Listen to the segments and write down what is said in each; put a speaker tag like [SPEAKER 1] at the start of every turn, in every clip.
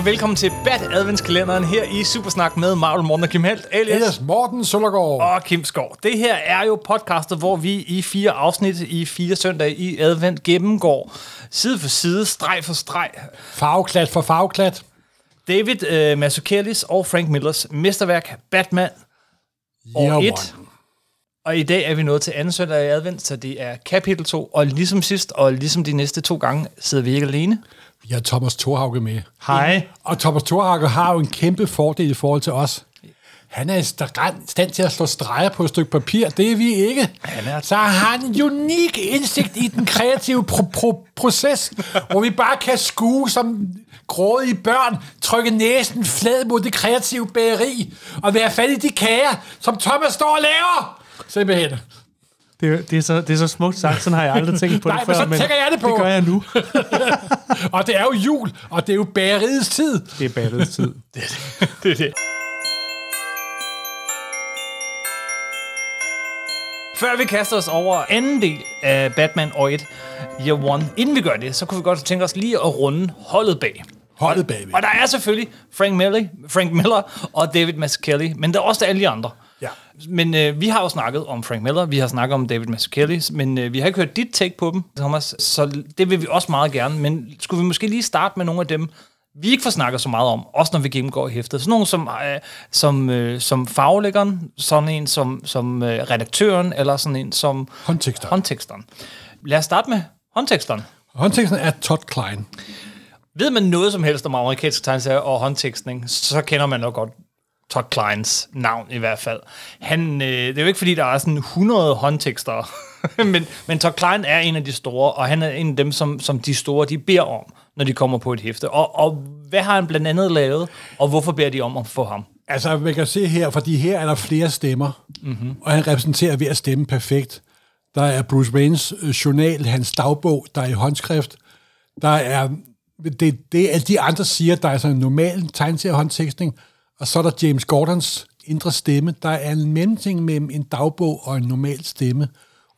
[SPEAKER 1] og velkommen til Bat Adventskalenderen her i Supersnak med Marvel Morten og Kim Helt, alias
[SPEAKER 2] Elias Morten Søndergaard.
[SPEAKER 1] og Kim Skov. Det her er jo podcastet, hvor vi i fire afsnit i fire søndage i advent gennemgår side for side, streg for streg,
[SPEAKER 2] Farveklat for farveklat.
[SPEAKER 1] David øh, Mazzucchellis og Frank Millers mesterværk Batman år 1.
[SPEAKER 2] one.
[SPEAKER 1] Og i dag er vi nået til anden søndag i advent, så det er kapitel 2. Og ligesom sidst, og ligesom de næste to gange, sidder vi ikke alene.
[SPEAKER 2] Vi har Thomas Thorhauge med.
[SPEAKER 1] Hej.
[SPEAKER 2] Og Thomas Thorhauge har jo en kæmpe fordel i forhold til os. Han er i sta- stand til at slå streger på et stykke papir. Det er vi ikke.
[SPEAKER 1] Han er-
[SPEAKER 2] Så har han en unik indsigt i den kreative pro- pro- proces, hvor vi bare kan skue som grådige børn, trykke næsen flad mod det kreative bageri, og være fat i de kager, som Thomas står og laver. Simpelthen.
[SPEAKER 3] Det, er- det, er så, det er så smukt sagt, sådan har jeg aldrig tænkt på
[SPEAKER 2] Nej,
[SPEAKER 3] det
[SPEAKER 2] men
[SPEAKER 3] før.
[SPEAKER 2] så tænker jeg det på.
[SPEAKER 3] Det gør jeg nu.
[SPEAKER 2] Og det er jo jul, og det er jo bageriets tid.
[SPEAKER 3] Det er battets tid.
[SPEAKER 1] det er det. Før vi kaster os over anden del af Batman år 1, Year One, inden vi gør det, så kunne vi godt tænke os lige at runde holdet bag.
[SPEAKER 2] Holdet bagved.
[SPEAKER 1] Og der er selvfølgelig Frank Miller, Frank Miller og David Mazzucchelli, men der er også alle de andre.
[SPEAKER 2] Ja.
[SPEAKER 1] Men øh, vi har jo snakket om Frank Miller, vi har snakket om David Mazzucchelli, men øh, vi har ikke hørt dit take på dem, Thomas, så det vil vi også meget gerne. Men skulle vi måske lige starte med nogle af dem, vi ikke får snakket så meget om, også når vi gennemgår hæftet. Sådan nogle som, øh, som, øh, som faglæggeren, sådan en som, som øh, redaktøren, eller sådan en som
[SPEAKER 2] Håndtekster.
[SPEAKER 1] håndteksteren. Lad os starte med håndteksteren.
[SPEAKER 2] Håndteksten er Todd Klein.
[SPEAKER 1] Ved man noget som helst om amerikansk tegneserier og håndtekstning, så kender man nok godt Todd Kleins navn i hvert fald. Han, øh, det er jo ikke fordi, der er sådan 100 håndtekster, men, men Todd Klein er en af de store, og han er en af dem, som, som de store de beder om, når de kommer på et hæfte. Og, og hvad har han blandt andet lavet, og hvorfor beder de om at få ham?
[SPEAKER 2] Altså, man kan se her, fordi her er der flere stemmer, mm-hmm. og han repræsenterer ved at stemme perfekt. Der er Bruce Waynes øh, journal, hans dagbog, der er i håndskrift. Der er det, det at de andre siger, der er sådan en normal tegneserie håndtekstning, og så er der James Gordons indre stemme. Der er en mellemting mellem en dagbog og en normal stemme,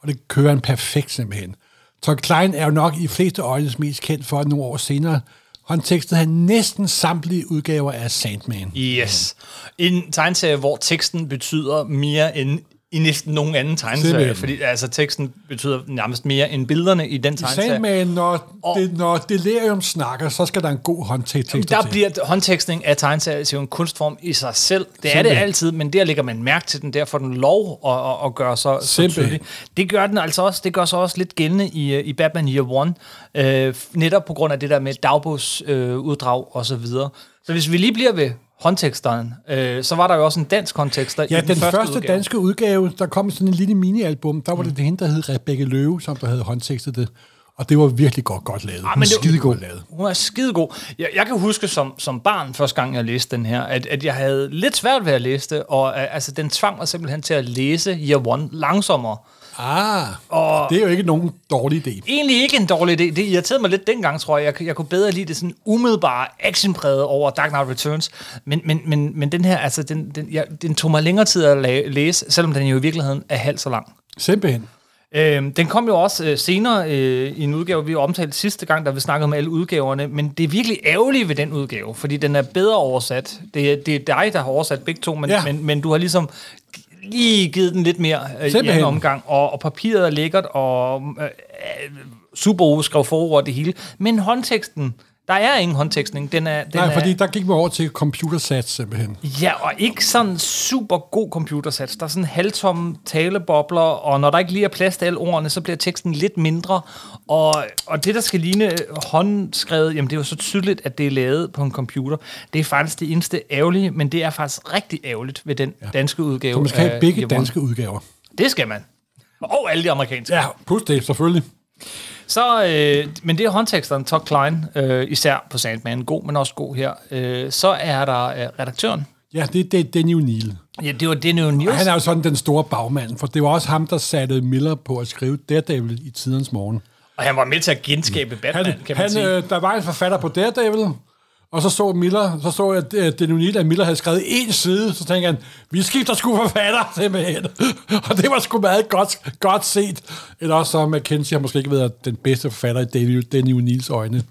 [SPEAKER 2] og det kører en perfekt simpelthen. Todd Klein er jo nok i fleste øjnes mest kendt for, at nogle år senere håndtekstede han næsten samtlige udgaver af Sandman.
[SPEAKER 1] Yes. En tegneserie, hvor teksten betyder mere end i næsten nogen anden tegneserie,
[SPEAKER 2] Simpelthen.
[SPEAKER 1] fordi altså, teksten betyder nærmest mere end billederne i den tegneserie.
[SPEAKER 2] Sandman, når,
[SPEAKER 1] Og-
[SPEAKER 2] det, når Delirium snakker, så skal der en god håndtekst
[SPEAKER 1] Jamen, der
[SPEAKER 2] til.
[SPEAKER 1] bliver håndtekstning af tegneserier til en kunstform i sig selv. Det er det
[SPEAKER 2] Simpelthen.
[SPEAKER 1] altid, men der lægger man mærke til den, der får den lov at, at, at gøre så, så
[SPEAKER 2] Simpelthen.
[SPEAKER 1] tydelig. Det gør den altså også, det gør så også lidt gældende i, øh, i Batman Year One, øh, netop på grund af det der med dagbogsuddrag øh, og så videre. Så hvis vi lige bliver ved håndteksteren, øh, så var der jo også en dansk håndtekster
[SPEAKER 2] Ja,
[SPEAKER 1] i
[SPEAKER 2] den,
[SPEAKER 1] den,
[SPEAKER 2] første,
[SPEAKER 1] første udgave.
[SPEAKER 2] danske udgave, der kom sådan en lille mini-album, der var det det hende, der hed Rebecca Løve, som der havde håndtekstet det. Og det var virkelig godt, godt lavet. Ah,
[SPEAKER 1] men
[SPEAKER 2] men
[SPEAKER 1] det-
[SPEAKER 2] skide godt lavet.
[SPEAKER 1] Hun er skidegod. Jeg, jeg kan huske som, som barn, første gang jeg læste den her, at, at jeg havde lidt svært ved at læse det, og uh, altså, den tvang mig simpelthen til at læse Year One langsommere.
[SPEAKER 2] Ah,
[SPEAKER 1] Og-
[SPEAKER 2] det er jo ikke nogen dårlig idé.
[SPEAKER 1] Egentlig ikke en dårlig idé. Det irriterede mig lidt dengang, tror jeg. Jeg, jeg kunne bedre lide det sådan umiddelbare actionpræget over Dark Knight Returns. Men, men, men, men den her, altså, den, den, ja, den tog mig længere tid at læse, selvom den jo i virkeligheden er halvt så lang.
[SPEAKER 2] Simpelthen.
[SPEAKER 1] Øhm, den kom jo også øh, senere øh, i en udgave, vi omtalte sidste gang, da vi snakkede om alle udgaverne, men det er virkelig ærgerligt ved den udgave, fordi den er bedre oversat. Det, er- det er dig, der har oversat begge to, men. Ja. men, men du har ligesom lige givet den lidt mere øh, i anden omgang, og, og papiret er lækkert, og øh, øh, super skrev forord det hele, men håndteksten, der er ingen håndtekstning. Den er, den
[SPEAKER 2] Nej,
[SPEAKER 1] er,
[SPEAKER 2] fordi der gik vi over til computersats simpelthen.
[SPEAKER 1] Ja, og ikke sådan super god computersats. Der er sådan halvtomme talebobler, og når der ikke lige er plads til alle ordene, så bliver teksten lidt mindre. Og, og det, der skal ligne håndskrevet, jamen det er jo så tydeligt, at det er lavet på en computer. Det er faktisk det eneste ærgerlige, men det er faktisk rigtig ærgerligt ved den ja. danske udgave.
[SPEAKER 2] Så man skal have begge
[SPEAKER 1] One.
[SPEAKER 2] danske udgaver.
[SPEAKER 1] Det skal man. Og alle de amerikanske.
[SPEAKER 2] Ja, plus det, selvfølgelig.
[SPEAKER 1] Så, øh, men det er håndteksteren, Todd Klein, øh, især på Sandman, god, men også god her. Øh, så er der øh, redaktøren.
[SPEAKER 2] Ja, det, det, er New Neil.
[SPEAKER 1] Ja, det var Daniel News.
[SPEAKER 2] Han er jo sådan den store bagmand, for det var også ham, der satte Miller på at skrive Daredevil i tidens morgen.
[SPEAKER 1] Og han var med til at genskabe Batman,
[SPEAKER 2] Han,
[SPEAKER 1] kan man
[SPEAKER 2] han,
[SPEAKER 1] sige.
[SPEAKER 2] øh, der var en forfatter på Daredevil, Og så så Miller, så så jeg, at det O'Neill, at Miller havde skrevet en side, så tænkte han, vi skifter sgu forfatter, simpelthen. og det var sgu meget godt, godt set. Eller også så McKenzie har måske ikke været den bedste forfatter i Danny, Danny O'Neills øjne.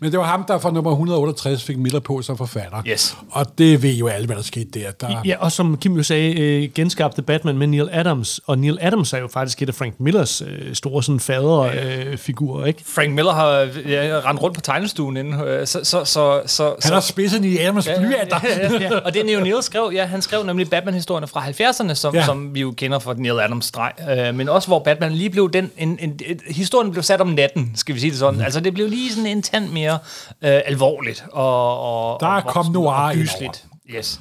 [SPEAKER 2] Men det var ham, der fra nummer 168 fik Miller på som forfatter.
[SPEAKER 1] Yes.
[SPEAKER 2] Og det ved jo alle, hvad der skete der. der
[SPEAKER 3] Ja, og som Kim jo sagde, øh, genskabte Batman med Neil Adams. Og Neil Adams er jo faktisk et af Frank Millers øh, store sådan faderfigurer, øh, figurer, ikke?
[SPEAKER 1] Frank Miller har ja, rendt rundt på tegnestuen inden, øh, så, så, så, så,
[SPEAKER 2] han har spidset i Adams blyanter.
[SPEAKER 1] ja, ja, ja. Og det Neil Neil skrev, ja, han skrev nemlig Batman-historierne fra 70'erne, som,
[SPEAKER 2] Ja.
[SPEAKER 1] ja. som vi jo kender fra Neil Adams streg, øh, men også hvor Batman lige blev den, en, en, en, historien blev sat om natten, skal vi sige det sådan. Mm. Altså det blev lige sådan en tand mere øh, alvorligt og, og
[SPEAKER 2] Der er
[SPEAKER 1] og
[SPEAKER 2] kom noir
[SPEAKER 1] gysligt. Yes.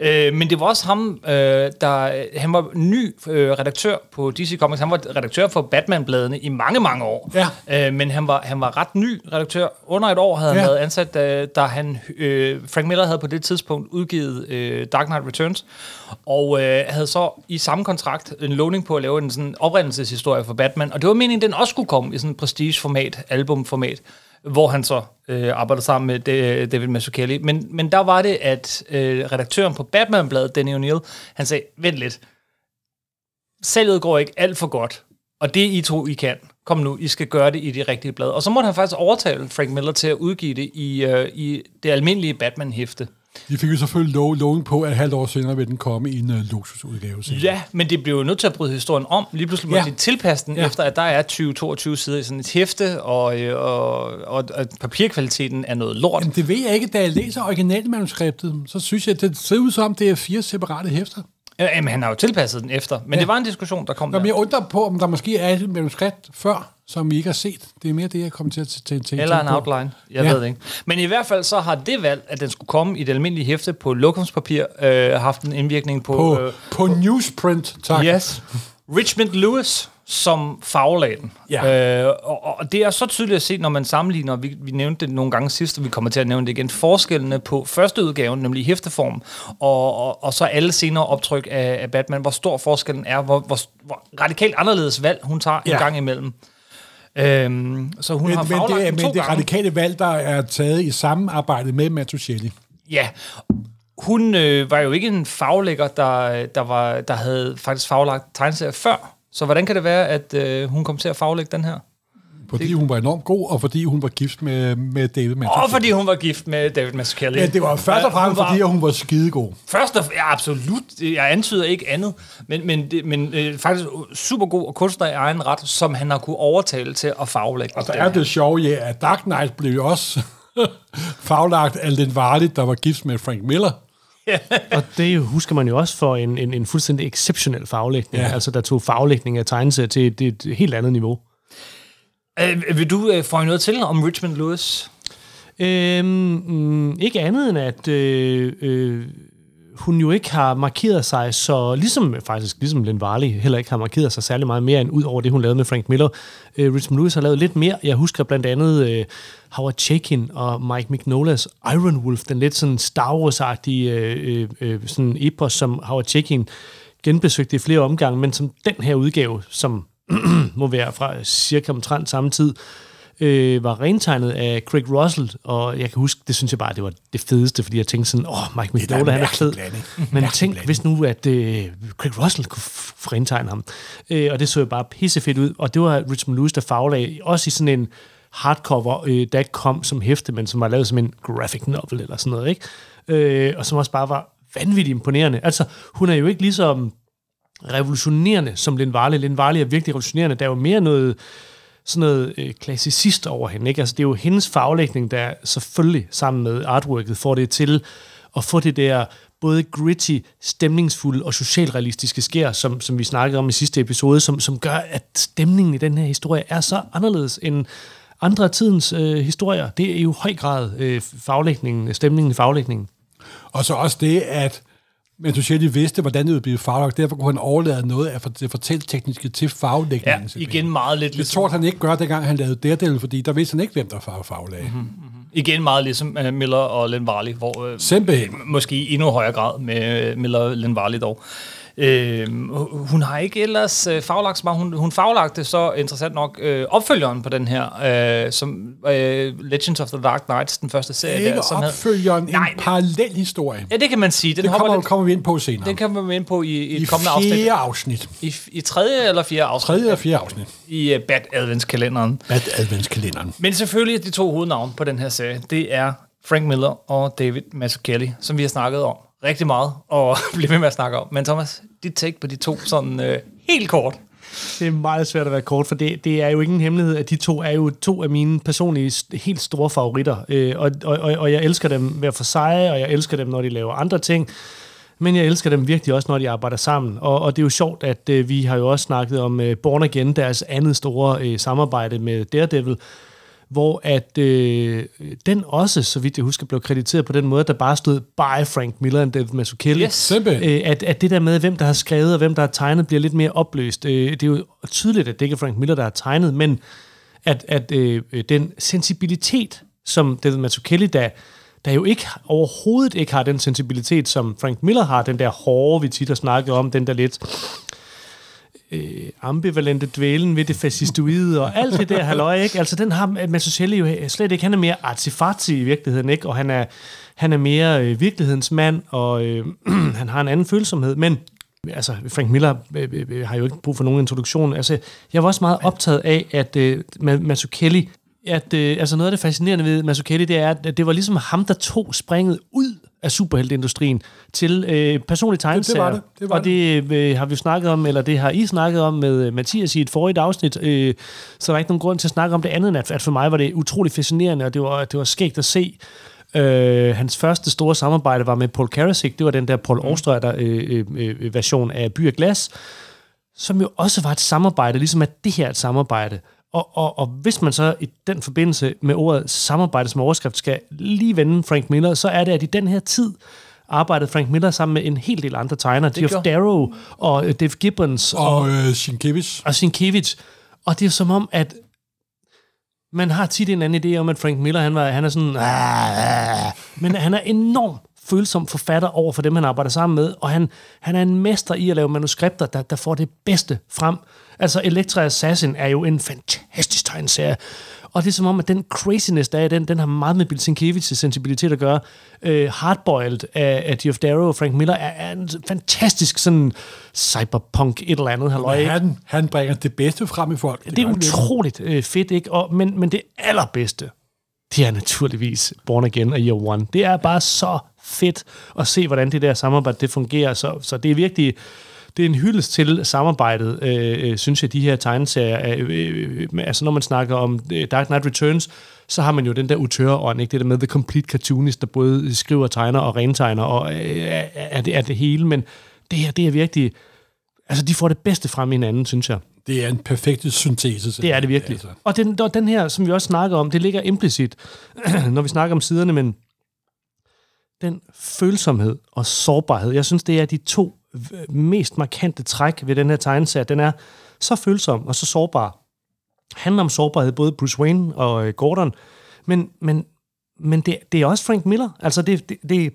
[SPEAKER 1] Øh, men det var også ham, øh, der han var ny øh, redaktør på DC Comics. Han var redaktør for Batman-bladene i mange, mange år.
[SPEAKER 2] Ja.
[SPEAKER 1] Øh, men han var, han var ret ny redaktør. Under et år havde han
[SPEAKER 2] Ja.
[SPEAKER 1] været ansat, da, da han, øh, Frank Miller havde på det tidspunkt udgivet øh, Dark Knight Returns, og øh, havde så i samme kontrakt en lovning på at lave en sådan oprindelseshistorie for Batman. Og det var meningen, den også skulle komme i sådan et prestige-format, albumformat, hvor han så øh, arbejdede sammen med David Mazzucchelli. Men, men der var det, at øh, redaktøren på Batman-bladet, Danny O'Neill, han sagde, vent lidt, salget går ikke alt for godt, og det I to, I kan, kom nu, I skal gøre det i de rigtige blad. Og så måtte han faktisk overtale Frank Miller til at udgive det i, øh, i det almindelige Batman-hæfte.
[SPEAKER 2] De fik jo selvfølgelig lov, loven på, at halvt år senere vil den komme i en uh, luksusudgave. senere.
[SPEAKER 1] Ja, men det blev jo nødt til at bryde historien om. Lige pludselig måtte
[SPEAKER 2] Ja.
[SPEAKER 1] de tilpasse den,
[SPEAKER 2] Ja.
[SPEAKER 1] efter at der er 20-22 sider i sådan et hæfte, og, øh, og, og, og papirkvaliteten er noget lort.
[SPEAKER 2] Jamen, det ved jeg ikke. Da jeg læser originalmanuskriptet, så synes jeg, at det ser ud som om, det er fire separate hæfter.
[SPEAKER 1] Ja, Jamen, han har jo tilpasset den efter, men
[SPEAKER 2] Ja.
[SPEAKER 1] det var en diskussion, der kom
[SPEAKER 2] Nå, men
[SPEAKER 1] der.
[SPEAKER 2] jeg undrer på, om der måske er et manuskript før, som vi ikke har set. Det er mere det, jeg kommer til at tænke.
[SPEAKER 1] Eller en outline. Jeg
[SPEAKER 2] Ja.
[SPEAKER 1] ved det ikke. Men i hvert fald så har det valg, at den skulle komme i det almindelige hæfte på lokumspapir, øh, haft en indvirkning på...
[SPEAKER 2] På,
[SPEAKER 1] øh,
[SPEAKER 2] på newsprint, tak.
[SPEAKER 1] Yes. Richmond Lewis som farvelagde den.
[SPEAKER 2] Ja.
[SPEAKER 1] Øh, og, og det er så tydeligt at se, når man sammenligner, vi, vi nævnte det nogle gange sidst, og vi kommer til at nævne det igen, forskellene på første udgaven, nemlig hæfteform, og, og, og så alle senere optryk af, af Batman, hvor stor forskellen er, hvor, hvor, hvor radikalt anderledes valg hun tager
[SPEAKER 2] Ja.
[SPEAKER 1] en gang imellem. Øhm, så hun
[SPEAKER 2] Men,
[SPEAKER 1] har
[SPEAKER 2] men, det, men det
[SPEAKER 1] gange.
[SPEAKER 2] radikale valg, der er taget i samarbejde med Mattucelli.
[SPEAKER 1] Ja, hun øh, var jo ikke en faglægger, der, der, var, der havde faktisk faglagt tegneserier før. Så hvordan kan det være, at øh, hun kom til at faglægge den her?
[SPEAKER 2] Fordi hun var enormt god, og fordi hun var gift med, med David Mattucelli.
[SPEAKER 1] Og fordi hun var gift med David Mazzucchelli.
[SPEAKER 2] Ja, det var først og
[SPEAKER 1] Ja,
[SPEAKER 2] fremmest,
[SPEAKER 1] var-
[SPEAKER 2] fordi hun var skidegod.
[SPEAKER 1] Først og ja, absolut. Jeg antyder ikke andet. Men, men, det, men øh, faktisk super god og kunstner i egen ret, som han har kunne overtale til at faglægge.
[SPEAKER 2] Og
[SPEAKER 1] den
[SPEAKER 2] er det sjove, ja, at Dark Knight blev jo også faglagt af den Varligt, der var gift med Frank Miller.
[SPEAKER 3] Og det husker man jo også for en, en, en fuldstændig exceptionel faglægning.
[SPEAKER 2] Ja.
[SPEAKER 3] Ja. Altså, der tog faglægning af tegneserier til et, et helt andet niveau.
[SPEAKER 1] Øh, vil du øh, få noget til om Richmond Lewis?
[SPEAKER 3] Øhm, mm, ikke andet end, at øh, øh, hun jo ikke har markeret sig så, ligesom faktisk, ligesom Len Varley heller ikke har markeret sig særlig meget mere end ud over det, hun lavede med Frank Miller. Øh, Richmond Lewis har lavet lidt mere. Jeg husker blandt andet øh, Howard Chaykin og Mike Mignola's Iron Wolf, den lidt sådan Star Wars-agtige øh, øh, øh sådan epos, som Howard Chaykin genbesøgte i flere omgange, men som den her udgave, som må være fra cirka omtrent samme tid, øh, var rentegnet af Craig Russell, og jeg kan huske, det synes jeg bare, det var det fedeste, fordi jeg tænkte sådan, åh, oh, Mike Mignola, han er fed. Men tænk,
[SPEAKER 2] blanding.
[SPEAKER 3] hvis nu, at øh, Craig Russell kunne rentegne ham. Øh, og det så jo bare pissefedt ud, og det var Richmond Lewis, der faglagde, også i sådan en hardcover, øh, der kom som hæfte, men som var lavet som en graphic novel eller sådan noget, ikke? Øh, og som også bare var vanvittigt imponerende. Altså, hun er jo ikke ligesom revolutionerende som Lin Varley. Er virkelig revolutionerende. Der er jo mere noget sådan noget øh, klassicist over hende. Ikke? Altså, det er jo hendes faglægning, der selvfølgelig sammen med artworket får det til at få det der både gritty, stemningsfulde og socialrealistiske skær, som, som vi snakkede om i sidste episode, som, som gør, at stemningen i den her historie er så anderledes end andre af tidens øh, historier. Det er jo i høj grad øh, faglægningen, stemningen i faglægningen.
[SPEAKER 2] Og så også det, at Mattucelli vidste, hvordan det ville blive faglagt. Derfor kunne han overlade noget af det fortælletekniske til
[SPEAKER 1] Ja,
[SPEAKER 2] faglægningen.
[SPEAKER 1] igen meget lidt
[SPEAKER 2] Det
[SPEAKER 1] ligesom,
[SPEAKER 2] tror han ikke gør, dengang han lavede Daredevil, fordi der vidste han ikke, hvem der var faglag.
[SPEAKER 1] Mhm.
[SPEAKER 2] Mm-hmm.
[SPEAKER 1] igen meget ligesom uh, Miller og Len Varley, hvor uh,
[SPEAKER 2] Simpelthen.
[SPEAKER 1] måske i endnu højere grad med uh, Miller og Len Varley dog. Øh, hun har ikke ellers øh, faglagt så meget. Hun, hun faglagte så interessant nok øh, opfølgeren på den her, øh, som øh, Legends of the Dark Knights, den første serie.
[SPEAKER 2] Ikke
[SPEAKER 1] der, som
[SPEAKER 2] opfølgeren,
[SPEAKER 1] Nej,
[SPEAKER 2] en parallel historie.
[SPEAKER 1] Ja, det kan man sige. Den
[SPEAKER 2] Det kommer,
[SPEAKER 1] lidt-
[SPEAKER 2] kommer vi ind på senere.
[SPEAKER 1] Den kan man ind på i, i et
[SPEAKER 2] I
[SPEAKER 1] kommende afsnit.
[SPEAKER 2] fjerde afsnit.
[SPEAKER 1] I, I tredje eller fjerde afsnit.
[SPEAKER 2] Tredje eller fjerde afsnit.
[SPEAKER 1] I uh, Bad Adventskalenderen.
[SPEAKER 2] Bad adventskalenderen.
[SPEAKER 1] Men selvfølgelig de to hovednavne på den her serie, det er Frank Miller og David Mazzucchelli, som vi har snakket om rigtig meget, og blive ved med at snakke om. Men Thomas, dit take på de to sådan øh, helt kort.
[SPEAKER 3] Det er meget svært at være kort, for det, det er jo ingen hemmelighed, at de to er jo to af mine personlige helt store favoritter. Øh, og, og, og, og jeg elsker dem hver for sig, og jeg elsker dem, når de laver andre ting. Men jeg elsker dem virkelig også, når de arbejder sammen. Og, og det er jo sjovt, at øh, vi har jo også snakket om øh, Born Again, deres andet store øh, samarbejde med Daredevil, hvor at øh, den også, så vidt jeg husker, blev krediteret på den måde, der bare stod by Frank Miller and David Mazzucchelli.
[SPEAKER 1] Yes.
[SPEAKER 3] Øh, at, at det der med, hvem der har skrevet og hvem der har tegnet, bliver lidt mere opløst. Øh, det er jo tydeligt, at det ikke er Frank Miller, der har tegnet, men at, at øh, øh, den sensibilitet, som David Mazzucchelli, der, der jo ikke overhovedet ikke har den sensibilitet, som Frank Miller har, den der hårde, vi tit har snakket om, den der lidt øh, ambivalente dvælen ved det fascistoide og alt det der halløj, ikke? Altså den har Mazzucchelli jo slet ikke. Han er mere artifarti i virkeligheden, ikke? Og han er, han er mere øh, virkelighedens mand, og øh, han har en anden følsomhed, men altså Frank Miller øh, øh, øh, har jo ikke brug for nogen introduktion. Altså jeg var også meget optaget af, at øh, Mazzucchelli at øh, altså noget af det fascinerende ved Mazzucchelli, det er, at det var ligesom ham, der tog springet ud af superhelteindustrien til øh, personlige tegneserier.
[SPEAKER 2] det, det var
[SPEAKER 3] og det øh, har vi snakket om, eller det har I snakket om med øh, Mathias i et forrigt afsnit, øh, så der er ikke nogen grund til at snakke om det andet, end at, at for mig var det utrolig fascinerende, og det var, det var skægt at se. Øh, hans første store samarbejde var med Paul Karasik, det var den der Paul Austrøder øh, øh, øh, version af By af Glas, som jo også var et samarbejde, ligesom at det her er et samarbejde. Og, og, og hvis man så i den forbindelse med ordet samarbejde som overskrift skal lige vende Frank Miller, så er det, at i den her tid arbejdede Frank Miller sammen med en hel del andre tegnere, Geoff
[SPEAKER 1] gjorde-
[SPEAKER 3] Darrow og øh, Dave Gibbons og,
[SPEAKER 2] Og øh, Sienkiewicz.
[SPEAKER 3] og Sienkiewicz. Og det er som om, at man har tit en anden idé om, at Frank Miller, han, var, han er sådan... "Ah, ah." Men han er enormt følsom forfatter over for dem, han arbejder sammen med, og han, han er en mester i at lave manuskripter, der, der får det bedste frem. Altså, Electra Assassin er jo en fantastisk tegneserie, og det er som om, at den craziness, der er i den, den har meget med Bill Sienkiewicz' sensibilitet at gøre. Øh, Hardboiled af, af Geoff Darrow og Frank Miller er, er en fantastisk sådan cyberpunk et eller andet. Halløj?
[SPEAKER 2] Han, han bringer det bedste frem i folk.
[SPEAKER 3] Det er
[SPEAKER 2] han virkelig.
[SPEAKER 3] utroligt øh, fedt, ikke? Og, men, men det allerbedste, det er naturligvis Born Again og Year One. Det er bare så fedt at se, hvordan det der samarbejde det fungerer. Så, så det er virkelig det er en hyldest til samarbejdet, øh, øh synes jeg, de her tegneserier. er, Øh, øh, altså når man snakker om øh, Dark Knight Returns, så har man jo den der utørånd, ikke? det der med The Complete Cartoonist, der både skriver, tegner og rentegner, og øh, er, er, det, er det hele. Men det her, det er virkelig... Altså, de får det bedste frem i hinanden, synes jeg.
[SPEAKER 2] Det er en perfekt syntese.
[SPEAKER 3] Det er det virkelig. Altså. Og den, og den her, som vi også snakker om, det ligger implicit, når vi snakker om siderne, men den følsomhed og sårbarhed, jeg synes, det er de to mest markante træk ved den her tegneserie. Den er så følsom og så sårbar. handler om sårbarhed, både Bruce Wayne og øh, Gordon, men, men, men det, det er også Frank Miller. Altså, det, det, det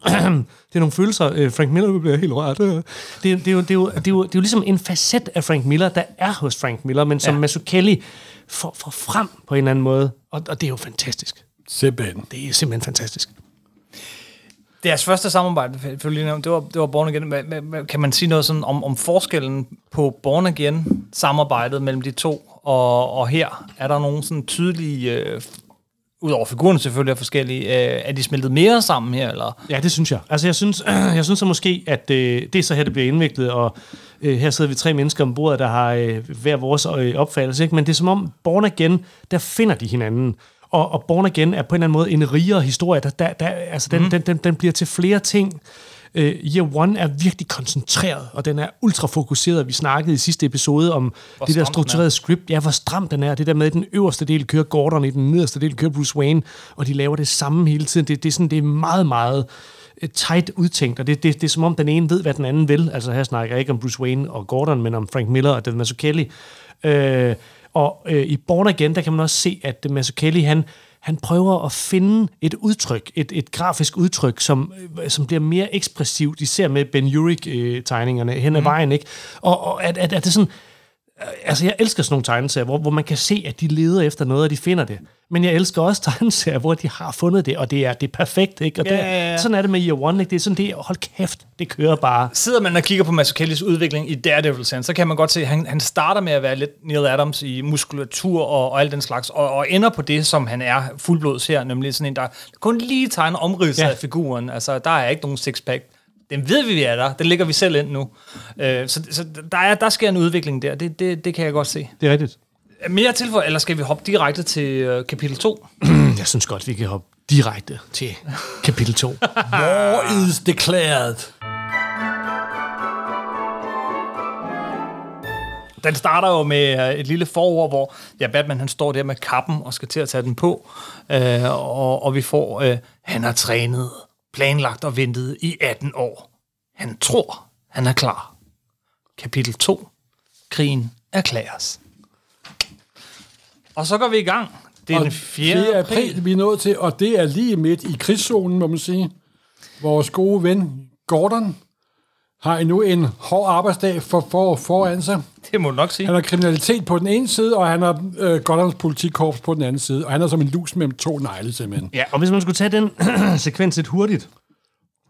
[SPEAKER 3] det er nogle følelser. øh, Frank Miller bliver helt rørt. Det, det, er jo, det, er jo, det, er jo, det er jo ligesom en facet af Frank Miller, der er hos Frank Miller, men som ja. Mazzucchelli får, får frem på en eller anden måde. Og, og det er jo fantastisk.
[SPEAKER 2] Simpelthen.
[SPEAKER 3] Det er simpelthen fantastisk.
[SPEAKER 1] Deres første samarbejde, selvfølgelig, det var, det var Born Again. Kan man sige noget sådan om, om forskellen på Born Again, samarbejdet mellem de to, og, og her? Er der nogen sådan tydelige, øh, udover figurerne selvfølgelig er forskellige, øh, er de smeltet mere sammen her, eller?
[SPEAKER 3] Ja, det synes jeg. Altså, jeg synes, jeg synes så måske, at øh, det er så her, det bliver indviklet, og øh, her sidder vi tre mennesker om bordet, der har øh, hver vores øh, opfattelse, ikke? men det er som om Born Again, der finder de hinanden. Og, og Born Again er på en eller anden måde en rigere historie, der, der, der, altså den, mm. den, den, den bliver til flere ting. Øh, Year One er virkelig koncentreret, og den er ultra fokuseret. Vi snakkede i sidste episode om
[SPEAKER 1] Hvor
[SPEAKER 3] det der
[SPEAKER 1] er.
[SPEAKER 3] strukturerede script. Ja, hvor stram den er. Det der med, at den øverste del kører Gordon, i den nederste del kører Bruce Wayne, og de laver det samme hele tiden. Det, det, er, sådan, det er meget, meget øh, tight udtænkt, og det, det, det er som om, den ene ved, hvad den anden vil. Altså her snakker jeg ikke om Bruce Wayne og Gordon, men om Frank Miller og David Mazzucchelli. Øh, og øh, i Born Again, der kan man også se, at Mazzucchelli, han, han prøver at finde et udtryk, et, et grafisk udtryk, som, øh, som bliver mere ekspressivt, især med Ben Urich-tegningerne hen ad mm. vejen, ikke? Og, og at, at, at det sådan, altså jeg elsker sådan nogle tegneserier, hvor, hvor man kan se, at de leder efter noget, og de finder det. Men jeg elsker også tegneserier, hvor de har fundet det, og det er, det er perfekt, ikke? Og
[SPEAKER 1] Ja,
[SPEAKER 3] det,
[SPEAKER 1] ja, ja.
[SPEAKER 3] sådan er det med Year One, ikke? Det er sådan, det er, hold kæft, det kører bare.
[SPEAKER 1] Sidder man og kigger på Mazzucchellis udvikling i Daredevil så kan man godt se, at han, han starter med at være lidt Neil Adams i muskulatur og, og alt den slags, og, og ender på det, som han er fuldblods her, nemlig sådan en, der kun lige tegner omridset
[SPEAKER 3] ja.
[SPEAKER 1] af figuren. Altså, der er ikke nogen sixpack. Den ved vi, vi er der. Den ligger vi selv ind nu. Øh, så så der, er, der sker en udvikling der. Det, det, det kan jeg godt se.
[SPEAKER 3] Det er rigtigt.
[SPEAKER 1] Mere tilføj, eller skal vi hoppe direkte til øh, kapitel 2?
[SPEAKER 3] Jeg synes godt, vi kan hoppe direkte til kapitel 2.
[SPEAKER 2] War is declared.
[SPEAKER 1] Den starter jo med øh, et lille forord, hvor ja, Batman han står der med kappen og skal til at tage den på, øh, og, og vi får, øh, han har trænet, planlagt og ventet i 18 år. Han tror, han er klar. Kapitel 2. Krigen erklæres. Og så går vi i gang. Det er
[SPEAKER 2] Og
[SPEAKER 1] den 4.
[SPEAKER 2] 4. april, vi er nået til, og det er lige midt i krigszonen, må man sige. Vores gode ven Gordon har endnu en hård arbejdsdag for, for, foran sig.
[SPEAKER 1] Det må du nok sige.
[SPEAKER 2] Han har kriminalitet på den ene side, og han har øh, Gordons politikorps på den anden side. Og han er som en lus mellem to negle, simpelthen.
[SPEAKER 3] Ja, og hvis man skulle tage den sekvens lidt hurtigt,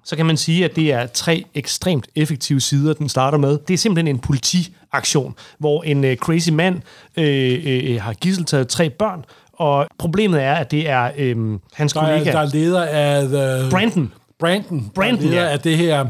[SPEAKER 3] så kan man sige, at det er tre ekstremt effektive sider, den starter med. Det er simpelthen en politiaktion, hvor en øh, crazy mand øh, øh, har gisseltaget tre børn, og problemet er, at det er øh, hans
[SPEAKER 2] Der er,
[SPEAKER 3] kollega
[SPEAKER 2] der er leder af... The,
[SPEAKER 3] Brandon.
[SPEAKER 2] Brandon.
[SPEAKER 3] Brandon,
[SPEAKER 2] der er leder
[SPEAKER 3] ja.
[SPEAKER 2] af det her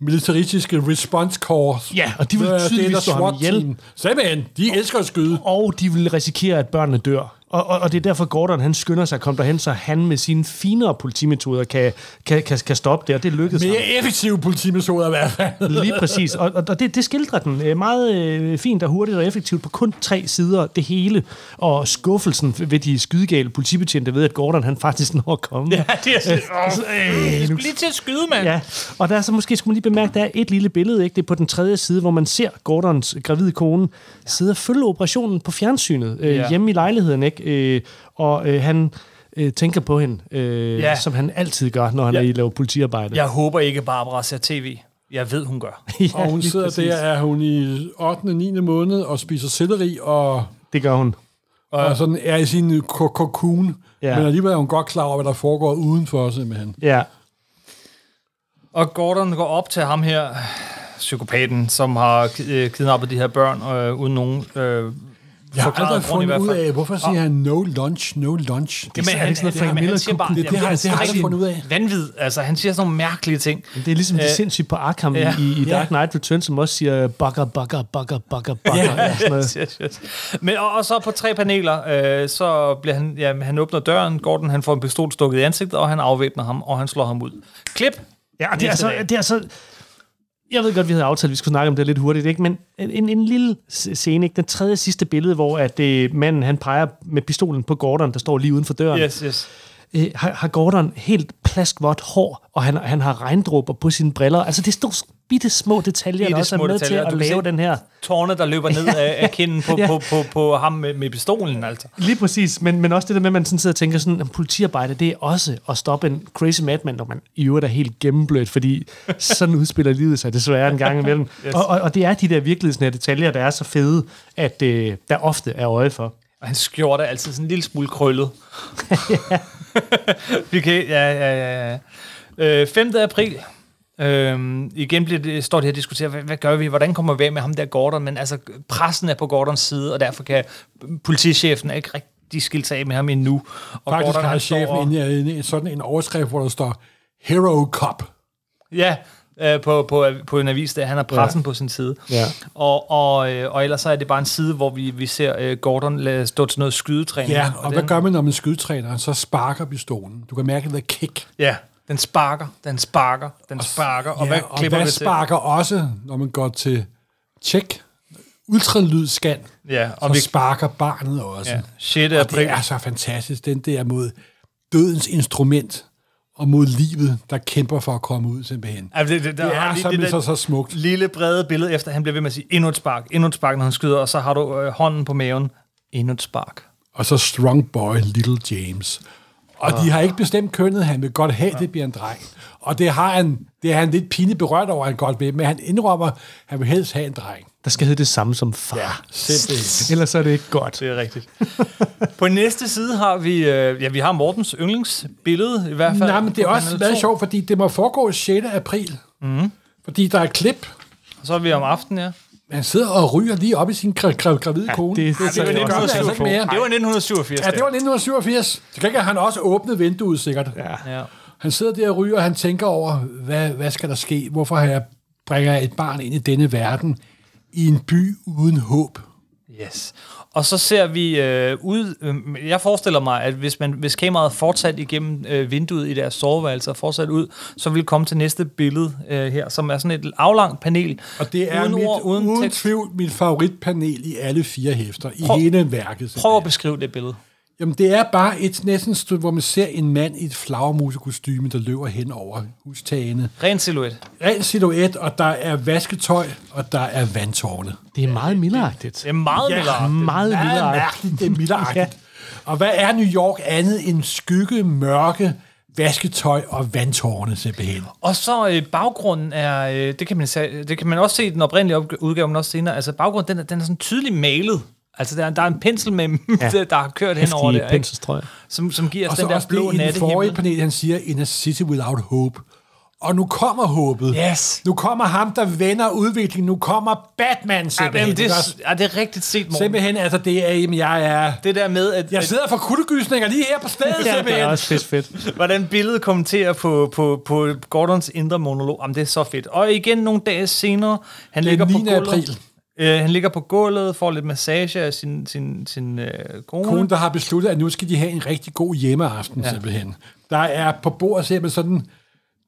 [SPEAKER 2] militaristiske response corps.
[SPEAKER 3] Ja, og de vil tydeligvis slå ham ihjel.
[SPEAKER 2] Simpelthen, de elsker at skyde.
[SPEAKER 3] og de vil risikere, at børnene dør. Og, og, og det er derfor, Gordon han skynder sig at komme derhen, så han med sine finere politimetoder kan, kan, kan, kan stoppe det, og det lykkedes ham.
[SPEAKER 2] Mere effektive politimetoder i hvert fald.
[SPEAKER 3] Lige præcis. Og, og og det, det skildrer den øh, meget øh, fint og hurtigt og effektivt på kun tre sider, det hele. Og skuffelsen ved de skydegale politibetjente ved, at Gordon han faktisk når at komme.
[SPEAKER 1] Ja, det er sådan,
[SPEAKER 3] Øh, nu-
[SPEAKER 1] skulle lige til at skyde, mand.
[SPEAKER 3] Ja, og der er så måske skulle man lige bemærke, der er et lille billede, ikke? det er på den tredje side, hvor man ser Gordons gravide kone sidde og følge operationen på fjernsynet øh,
[SPEAKER 1] Ja.
[SPEAKER 3] hjemme i lejligheden, ikke? Øh, og øh, han øh, tænker på hende, øh,
[SPEAKER 1] Ja.
[SPEAKER 3] som han altid gør, når han
[SPEAKER 1] Ja.
[SPEAKER 3] er i laver politiarbejde.
[SPEAKER 1] Jeg håber ikke, Barbara ser tv. Jeg ved, hun gør.
[SPEAKER 3] ja,
[SPEAKER 2] Og hun sidder
[SPEAKER 3] præcis.
[SPEAKER 2] der, er hun i 8. og 9. måned og spiser selleri og,
[SPEAKER 3] Det gør hun.
[SPEAKER 2] og sådan er i sin ko- cocoon.
[SPEAKER 3] Ja.
[SPEAKER 2] Men alligevel er hun godt klar over, hvad der foregår udenfor, simpelthen.
[SPEAKER 3] Ja.
[SPEAKER 1] Og Gordon går op til ham her, psykopaten, som har øh, kidnappet de her børn, øh, uden nogen øh,
[SPEAKER 2] Jeg har aldrig fundet ud af, hvorfor siger han no lunch, no lunch?
[SPEAKER 1] Jamen,
[SPEAKER 3] er ikke sådan noget Frank
[SPEAKER 1] jamen,
[SPEAKER 3] Miller
[SPEAKER 1] siger bare,
[SPEAKER 2] Det- det har-
[SPEAKER 1] er
[SPEAKER 2] det har jeg aldrig
[SPEAKER 1] rigtig
[SPEAKER 2] fundet ud af.
[SPEAKER 1] Vanvid. Altså, han siger sådan nogle mærkelige ting.
[SPEAKER 3] Det er ligesom det
[SPEAKER 1] Øh,
[SPEAKER 3] sindssygt på Arkham
[SPEAKER 1] ja.
[SPEAKER 3] i, i Dark. Knight Returns, som også siger bugger, bugger, bugger, bugger,
[SPEAKER 1] yes. Men, og, og så på tre paneler, øh, så bliver han, ja, han åbner døren, Gordon han får en pistol stukket i ansigtet, og han afvæbner ham, og han slår ham ud. Klip!
[SPEAKER 3] Ja, og det er,
[SPEAKER 1] dag.
[SPEAKER 3] det er altså... Jeg ved godt, vi havde aftalt, at vi skulle snakke om det lidt hurtigt, ikke? men en, en lille scene, ikke? den tredje sidste billede, hvor at, øh, manden han peger med pistolen på Gordon, der står lige uden for døren.
[SPEAKER 1] Yes, yes.
[SPEAKER 3] Øh, har, har Gordon helt plaskvådt hår, og han, han har regndråber på sine briller. Altså, det står bitte små detaljer,
[SPEAKER 1] Bitte
[SPEAKER 3] der også er med
[SPEAKER 1] detaljer.
[SPEAKER 3] til at lave den her.
[SPEAKER 1] Tårne, der løber ned af, af kinden på,
[SPEAKER 3] Ja.
[SPEAKER 1] ja. på, på, på ham med, med pistolen, altså.
[SPEAKER 3] Lige præcis, men, men også det der med, at man sådan sidder og tænker sådan, at politiarbejde, det er også at stoppe en crazy madman, når man i øvrigt er helt gennemblødt, fordi sådan udspiller livet sig desværre en gang imellem. yes. og, og, og det er de der virkelighedsnære detaljer, der er så fede, at øh, der ofte er øje for.
[SPEAKER 1] Og hans skjorte er altid sådan en lille smule krøllet. Vi kan, ja, ja, ja. Øh, 5. april. Øhm, igen bliver det, står det her og diskuterer, hvad, hvad gør vi, hvordan kommer vi af med ham der Gordon, men altså pressen er på Gordons side, og derfor kan politichefen ikke rigtig skilte sig af med ham endnu. Og
[SPEAKER 2] Faktisk
[SPEAKER 1] Gordon,
[SPEAKER 2] har
[SPEAKER 1] står
[SPEAKER 2] chefen
[SPEAKER 1] og-
[SPEAKER 2] en, en, sådan en overskrift, hvor der står Hero Cop.
[SPEAKER 1] Ja, øh, på, på, på en avis, der han har pressen ja. på sin side.
[SPEAKER 3] Ja.
[SPEAKER 1] Og, og, øh, og ellers så er det bare en side, hvor vi, vi ser øh, Gordon stå til noget skydetræning.
[SPEAKER 2] Ja, og hvad
[SPEAKER 1] den,
[SPEAKER 2] gør man, når man skydetræner? Så sparker pistolen. Du kan mærke, at det kick.
[SPEAKER 1] Ja, den sparker, den sparker, den sparker. Og
[SPEAKER 2] ja,
[SPEAKER 1] hvad
[SPEAKER 2] og hvad
[SPEAKER 1] til?
[SPEAKER 2] sparker også, når man går til tjek, ultralydsscan,
[SPEAKER 1] Ja, og
[SPEAKER 2] så
[SPEAKER 1] vi,
[SPEAKER 2] sparker barnet også.
[SPEAKER 1] ja, 6.
[SPEAKER 2] Og det er så fantastisk, den der mod dødens instrument, og mod livet, der kæmper for at komme ud simpelthen.
[SPEAKER 1] Ja, det, det, der
[SPEAKER 2] Det er
[SPEAKER 1] lige
[SPEAKER 2] simpelthen
[SPEAKER 1] der
[SPEAKER 2] så, så smukt.
[SPEAKER 1] Lille brede billede efter, han bliver ved med at sige, endnu et spark, endnu et spark, når han skyder, og så har du øh, hånden på maven, endnu et spark.
[SPEAKER 2] Og så Strong Boy Little James. Og de har ikke bestemt kønnet, han vil godt have, det bliver en dreng. Og det har han, det er han lidt pinligt berørt over, han godt vil, men han indrømmer, han vil helst have en dreng.
[SPEAKER 3] Der skal hedde det samme som far.
[SPEAKER 2] Ja, simpelthen.
[SPEAKER 3] Ellers er det ikke godt.
[SPEAKER 1] Det er rigtigt. På næste side har vi, øh, ja, vi har Mortens yndlingsbillede, i hvert fald.
[SPEAKER 2] Nej, men det er også meget sjovt, fordi det må foregå 6. april. Mm. Fordi der er et klip,
[SPEAKER 1] Og så er vi om aftenen, ja.
[SPEAKER 2] han sidder og ryger lige op i sin gra- gra- gravide kone.
[SPEAKER 3] det er-
[SPEAKER 2] det,
[SPEAKER 3] det er
[SPEAKER 2] det, det altså
[SPEAKER 1] 1987.
[SPEAKER 2] ikke mere.
[SPEAKER 1] Det var 1987.
[SPEAKER 2] Ja, det var 1987. Så kan han også åbnet vinduet sikkert.
[SPEAKER 3] Ja.
[SPEAKER 1] Ja.
[SPEAKER 2] Han sidder der og ryger, og han tænker over, hvad, hvad skal der ske? Hvorfor har jeg bringer jeg et barn ind i denne verden i en by uden håb?
[SPEAKER 1] Yes. Og så ser vi øh, ud... Øh, jeg forestiller mig, at hvis, man, hvis kameraet fortsat igennem øh, vinduet i deres soveværelse og fortsat ud, så vil vi komme til næste billede øh, her, som er sådan et aflangt panel.
[SPEAKER 2] Og det er
[SPEAKER 1] uden
[SPEAKER 2] mit,
[SPEAKER 1] ord, uden,
[SPEAKER 2] uden tvivl mit favoritpanel i alle fire hæfter, i
[SPEAKER 1] Prøv-
[SPEAKER 2] hele værket.
[SPEAKER 1] Prøv at beskrive det billede.
[SPEAKER 2] Jamen, det er bare et næsten sted, hvor man ser en mand i et flagermusekostyme, der løber hen over hustagene.
[SPEAKER 1] Ren silhuet.
[SPEAKER 2] Ren silhuet, og der er vasketøj, og der er vandtårne.
[SPEAKER 3] Det er meget mildagtigt.
[SPEAKER 1] Det er meget ja,
[SPEAKER 3] Meget
[SPEAKER 2] Meget mærkeligt, det er milderagtigt. Og hvad er New York andet end skygge, mørke, vasketøj og vandtårne simpelthen?
[SPEAKER 1] Og så øh, baggrunden er, øh, det, kan man, det kan man også se i den oprindelige udgave, men også senere, altså baggrunden, den er, den er sådan tydeligt malet. Altså der, er- der er en pensel, med, ja. der har kørt hen over det, ikke?
[SPEAKER 3] penselstrøg.
[SPEAKER 1] Som, som giver
[SPEAKER 2] Og
[SPEAKER 1] os
[SPEAKER 2] så
[SPEAKER 1] den der blå
[SPEAKER 2] det i den
[SPEAKER 1] natte
[SPEAKER 2] forrige panel, han siger, in a city without hope. Og nu kommer håbet.
[SPEAKER 1] Yes.
[SPEAKER 2] Nu kommer ham, der vender udviklingen. Nu kommer Batman
[SPEAKER 1] Ja,
[SPEAKER 2] simpelthen.
[SPEAKER 1] men det, er, ja, det er rigtigt set, Morten.
[SPEAKER 2] Simpelthen, altså det er, jamen, jeg er...
[SPEAKER 1] Det der med, at,
[SPEAKER 2] Jeg sidder for kuldegysninger lige her på stedet,
[SPEAKER 3] Ja, det
[SPEAKER 2] simpelthen.
[SPEAKER 3] er også fedt fedt.
[SPEAKER 1] hvordan billedet kommenterer på, på, på Gordons indre monolog. Jamen, det er så fedt. Og igen nogle dage senere, han ligger på
[SPEAKER 2] 9.
[SPEAKER 1] gulvet.
[SPEAKER 2] april.
[SPEAKER 1] Øh, han ligger på gulvet, får lidt massage af sin, sin, sin øh, kone.
[SPEAKER 2] Konen, der har besluttet, at nu skal de have en rigtig god hjemmeaften, ja. simpelthen. Der er på bordet simpelthen sådan...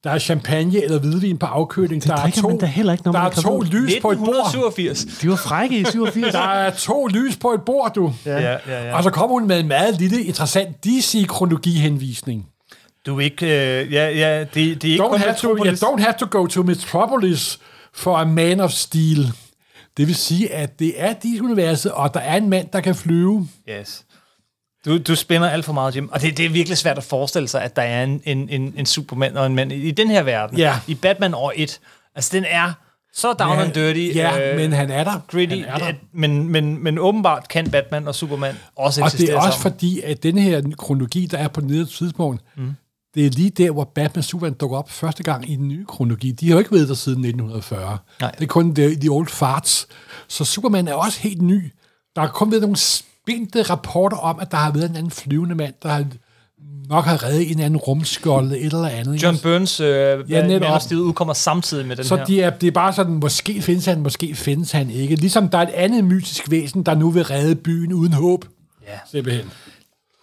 [SPEAKER 2] Der er champagne eller hvidvin på afkøling. Der er to,
[SPEAKER 3] man da heller ikke, når
[SPEAKER 2] der
[SPEAKER 3] man
[SPEAKER 2] er to lys på et bord.
[SPEAKER 1] 1987.
[SPEAKER 3] De var frække i 87.
[SPEAKER 2] Der er to lys på et bord, du.
[SPEAKER 1] Ja, ja, ja.
[SPEAKER 2] Og så kommer hun med en meget lille, interessant DC-kronologi-henvisning.
[SPEAKER 1] Du er ikke... Øh, ja, ja, det, det er ikke
[SPEAKER 2] Don't
[SPEAKER 1] kun
[SPEAKER 2] have, to, yeah, don't have to go to Metropolis for a man of steel. Det vil sige, at det er DC-universet, og der er en mand, der kan flyve.
[SPEAKER 1] Yes. Du, du spænder alt for meget, Jim. Og det, det er virkelig svært at forestille sig, at der er en, en, en, en Superman og en mand i, i den her verden.
[SPEAKER 2] Ja.
[SPEAKER 1] I Batman år 1. Altså, den er så down and dirty.
[SPEAKER 2] Ja,
[SPEAKER 1] øh,
[SPEAKER 2] men han er der.
[SPEAKER 1] gritty.
[SPEAKER 2] Han er der.
[SPEAKER 1] Men, men, men åbenbart kan Batman og Superman også
[SPEAKER 2] Og
[SPEAKER 1] eksistere
[SPEAKER 2] det er også
[SPEAKER 1] sammen.
[SPEAKER 2] fordi, at den her kronologi, der er på nede tidspunkt, mm. Det er lige der, hvor Batman Superman dukker op første gang i den nye kronologi. De har jo ikke været der siden 1940.
[SPEAKER 1] Nej.
[SPEAKER 2] Det er kun de, de old farts. Så Superman er også helt ny. Der er kun været nogle spændte rapporter om, at der har været en anden flyvende mand, der har nok har reddet en anden rumskjold et eller andet.
[SPEAKER 1] John Burns øh,
[SPEAKER 2] Ja.
[SPEAKER 1] Man udkommer samtidig med den
[SPEAKER 2] Så
[SPEAKER 1] her.
[SPEAKER 2] de er, det er bare sådan, måske findes han, måske findes han ikke. Ligesom der er et andet mytisk væsen, der nu vil redde byen uden håb.
[SPEAKER 1] Ja.
[SPEAKER 2] Simpelthen.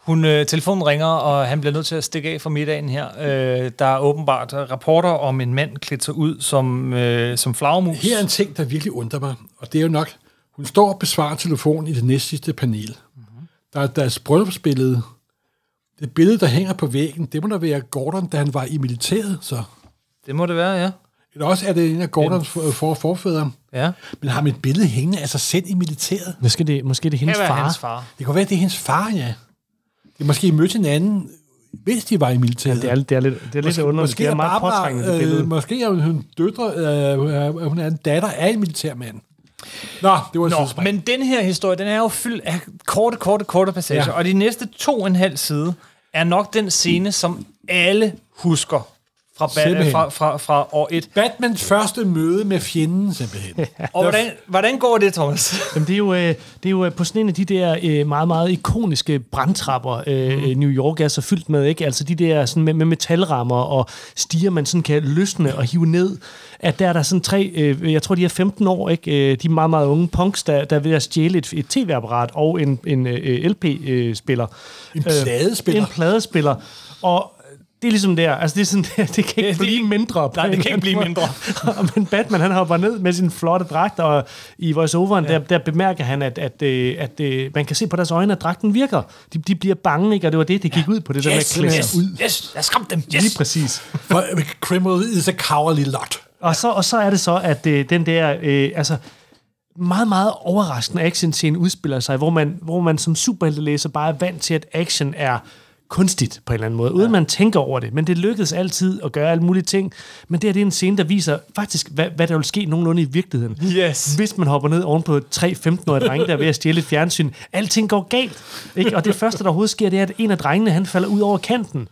[SPEAKER 1] Hun, øh, telefonen ringer, og han bliver nødt til at stikke af fra middagen her. Øh, der er åbenbart rapporter om en mand klædt sig ud som, øh, som flagermus.
[SPEAKER 2] Her er en ting, der virkelig undrer mig, og det er jo nok, hun står og besvarer telefonen i det næste sidste panel. Mm-hmm. Der er deres bryllupsbillede. Det billede, der hænger på væggen, det må da være Gordon, da han var i militæret, så.
[SPEAKER 1] Det må det være, ja.
[SPEAKER 2] Eller også er det en af Gordons for, for, forfædre.
[SPEAKER 1] Ja.
[SPEAKER 2] Men har man et billede hængende af sig selv i militæret?
[SPEAKER 3] Måske det, måske det er hendes far.
[SPEAKER 1] hans far.
[SPEAKER 2] Det kan være, at det er hendes far, ja. Det er måske mødt hinanden, mens de var i militæret.
[SPEAKER 3] Det er, det er lidt, det er lidt underligt.
[SPEAKER 2] måske
[SPEAKER 3] det er
[SPEAKER 2] er
[SPEAKER 3] meget
[SPEAKER 2] Barbara,
[SPEAKER 3] påtrængende, det billede.
[SPEAKER 2] øh, måske er hun døtre, øh, hun er en datter af en militærmand. Nå, det var et
[SPEAKER 1] Nå, men den her historie, den er jo fyldt af korte, korte, korte passager,
[SPEAKER 2] Ja.
[SPEAKER 1] ja. og de næste to og en halv side er nok den scene, som alle husker fra, ba- fra, fra, fra år 1.
[SPEAKER 2] Batmans første møde med fjenden, simpelthen.
[SPEAKER 1] Og hvordan, hvordan går det, Thomas?
[SPEAKER 3] Jamen, det, er jo, øh, det er jo øh, på sådan en af de der øh, meget, meget ikoniske brandtrapper, øh, mm. New York er så fyldt med, ikke? Altså de der sådan med, med metalrammer og stiger, man sådan kan løsne og hive ned. At der er der sådan tre, øh, jeg tror de er 15 år, ikke? De er meget, meget unge punks, der, der er ved at stjæle et, et tv-apparat og en, en LP-spiller.
[SPEAKER 2] En pladespiller.
[SPEAKER 3] En pladespiller. Og det er ligesom der, altså det er sådan der, det kan ikke
[SPEAKER 1] det-
[SPEAKER 3] blive mindre. på
[SPEAKER 1] Nej, det kan ikke blive
[SPEAKER 3] måde. Men Batman, han hopper ned med sin flotte dragt, og i voiceoveren, ja. der, der bemærker han, at, at, øh, at, at man kan se på deres øjne, at dragten virker. De, de bliver bange, ikke? Og det var det, det gik ud på, det der med at klæde
[SPEAKER 1] yes,
[SPEAKER 3] ud.
[SPEAKER 1] yes, jeg skræmte dem, yes.
[SPEAKER 3] Lige præcis.
[SPEAKER 2] For a criminal is a cowardly lot.
[SPEAKER 3] Og så, og så er det så, at øh, den der, øh, altså, meget, meget overraskende action-scene udspiller sig, hvor man, hvor man som superheltelæser bare er vant til, at action er kunstigt på en eller anden måde, uden ja. man tænker over det. Men det lykkedes altid at gøre alle mulige ting. Men det her det er en scene, der viser faktisk, hvad, hvad der vil ske nogenlunde i virkeligheden.
[SPEAKER 1] Yes.
[SPEAKER 3] Hvis man hopper ned oven på tre 15-årige drenge, der er ved at stjæle et fjernsyn. Alting går galt. Ikke? Og det første, der overhovedet sker, det er, at en af drengene han falder ud over kanten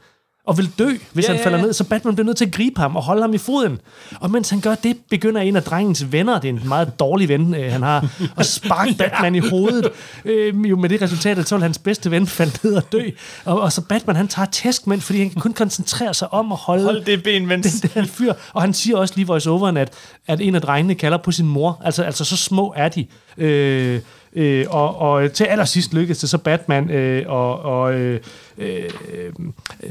[SPEAKER 3] og vil dø, hvis
[SPEAKER 1] Ja,
[SPEAKER 3] ja, han
[SPEAKER 1] ja,
[SPEAKER 3] falder
[SPEAKER 1] ja.
[SPEAKER 3] ned. Så Batman bliver nødt til at gribe ham og holde ham i foden. Og mens han gør det, begynder en af drengens venner, det er en meget dårlig ven, øh, han har, at sparke Batman i hovedet. Øh, jo med det resultat, at så hans bedste ven falde ned og dø. Og, og så Batman, han tager tæskmænd, fordi han kan kun koncentrere sig om at holde,
[SPEAKER 1] Hold det ben, mens...
[SPEAKER 3] den der fyr. Og han siger også lige voice-overen, at, at en af drengene kalder på sin mor. Altså, altså så små er de. Øh, øh, og, og til allersidst lykkedes det så Batman øh, og, og øh, øh,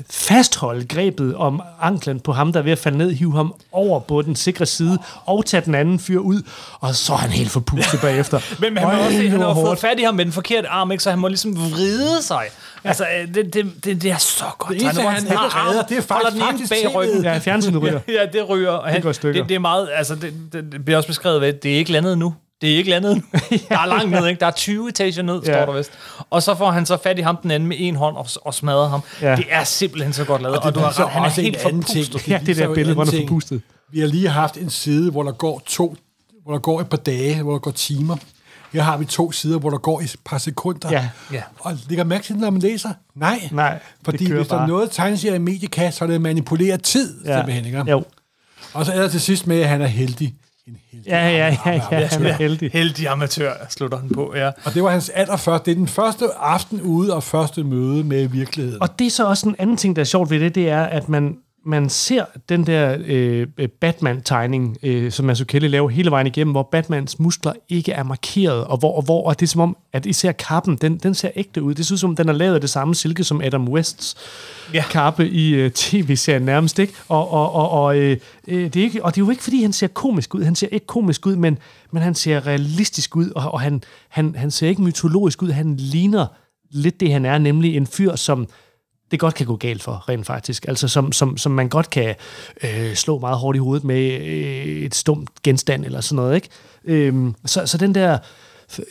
[SPEAKER 3] fastholde grebet om anklen på ham, der er ved at falde ned, hive ham over på den sikre side, og tage den anden fyr ud, og så er han helt forpustet bagefter.
[SPEAKER 1] Men han,
[SPEAKER 3] Øj,
[SPEAKER 1] har også,
[SPEAKER 3] det
[SPEAKER 1] han har fået fat i ham med den forkerte arm, ikke? så han må ligesom vride sig. Ja. Altså, øh, det, det, det, det er så godt.
[SPEAKER 2] Det eneste,
[SPEAKER 1] tegnet,
[SPEAKER 2] han ikke
[SPEAKER 1] har
[SPEAKER 2] redder, det er faktisk-
[SPEAKER 1] den ene
[SPEAKER 2] faktisk
[SPEAKER 1] bag ryggen.
[SPEAKER 3] Ja, fjernsynet ryger.
[SPEAKER 1] Ja, det ryger. Og han,
[SPEAKER 3] stykker.
[SPEAKER 1] det, det, er meget, altså, det, det, det bliver også beskrevet ved, det er ikke landet nu. Det er ikke landet. Der er langt ned, ikke? Der er 20 etager ned,
[SPEAKER 3] Ja.
[SPEAKER 1] står der vist. Og så får han så fat i ham den anden med en hånd og, og smadrer ham.
[SPEAKER 3] Ja.
[SPEAKER 1] Det er simpelthen så godt lavet. Og,
[SPEAKER 2] det
[SPEAKER 1] du har ret, han er helt
[SPEAKER 2] anden ting.
[SPEAKER 1] forpustet.
[SPEAKER 3] Ja, det der billede, hvor han er forpustet.
[SPEAKER 2] Vi har lige haft en side, hvor der går to, hvor der går et par dage, hvor der går timer. Her har vi to sider, hvor der går et par sekunder.
[SPEAKER 3] Ja.
[SPEAKER 1] Ja.
[SPEAKER 2] Og lægger mærke til, når man læser? Nej.
[SPEAKER 3] Nej,
[SPEAKER 2] Fordi hvis der er noget tegneserie i mediekast, så er det manipuleret tid, ja. simpelthen. Ikke?
[SPEAKER 3] Jo.
[SPEAKER 2] Og så er der til sidst med, at han er heldig. En heldig
[SPEAKER 3] Ja, ja, ja, ja, han er heldig.
[SPEAKER 1] Heldig amatør, slutter han på, ja.
[SPEAKER 2] Og det var hans allerførste. Det er den første aften ude og første møde med virkeligheden.
[SPEAKER 3] Og det er så også en anden ting, der er sjovt ved det, det er, at man, man ser den der øh, Batman-tegning, øh, som Mazzucchelli laver hele vejen igennem, hvor Batmans muskler ikke er markeret, og hvor, og hvor og det er som om, at især kappen, den, den ser ægte ud. Det synes som om, den er lavet af det samme silke som Adam Wests
[SPEAKER 1] Ja.
[SPEAKER 3] ja. kappe i øh, tv-serien nærmest, ikke? Og, og, og, og, øh, øh, det er ikke, og det er jo ikke, fordi han ser komisk ud. Han ser ikke komisk ud, men, men han ser realistisk ud, og, og han, han, han ser ikke mytologisk ud. Han ligner lidt det, han er, nemlig en fyr, som det godt kan gå galt for, rent faktisk. Altså som, som, som man godt kan øh, slå meget hårdt i hovedet med øh, et stumt genstand eller sådan noget. Ikke? Øhm, så, så den der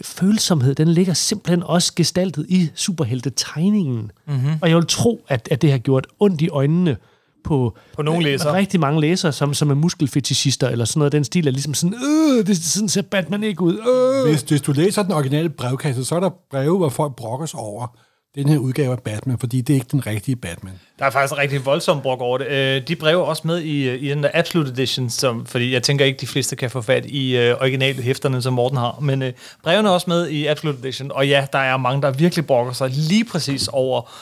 [SPEAKER 3] følsomhed, den ligger simpelthen også gestaltet i superhelte-tegningen. Mm-hmm. Og jeg vil tro, at, at det har gjort ondt i øjnene på,
[SPEAKER 1] På nogle læsere.
[SPEAKER 3] rigtig mange læsere, som, som er muskelfetishister eller sådan noget. Den stil er ligesom sådan, øh, det, sådan ser Batman ikke ud. Øh.
[SPEAKER 2] Hvis, hvis du læser den originale brevkasse, så er der breve, hvor folk brokker sig over den her udgave af Batman, fordi det er ikke den rigtige Batman.
[SPEAKER 1] Der er faktisk en rigtig voldsom brok over det. Øh, de brever også med i, øh, i den der Absolute Edition, som, fordi jeg tænker ikke, de fleste kan få fat i øh, originale hæfterne, som Morten har. Men øh, brevene er også med i Absolute Edition, og ja, der er mange, der virkelig brokker sig lige præcis over...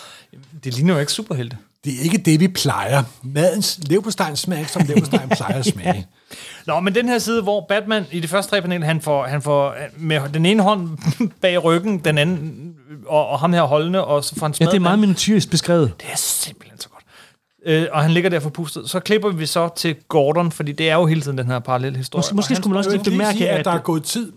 [SPEAKER 1] Det ligner jo ikke superhelte.
[SPEAKER 2] Det er ikke det, vi plejer. Madens leverpostej smager ikke, som leverpostejen plejer at smage.
[SPEAKER 1] Nå, men den her side, hvor Batman i det første tre panel, han får, han får øh, med den ene hånd bag ryggen, den anden, og, og ham her holdende, og så får han
[SPEAKER 3] Ja,
[SPEAKER 1] smadret
[SPEAKER 3] det er meget minutiøst beskrevet.
[SPEAKER 1] Det er simpelthen så godt. Øh, og han ligger der forpustet. Så klipper vi så til Gordon, fordi det er jo hele tiden den her parallelle historie.
[SPEAKER 3] Måske, måske skulle man også lige bemærke,
[SPEAKER 2] sige,
[SPEAKER 3] at,
[SPEAKER 2] at der er gået tid.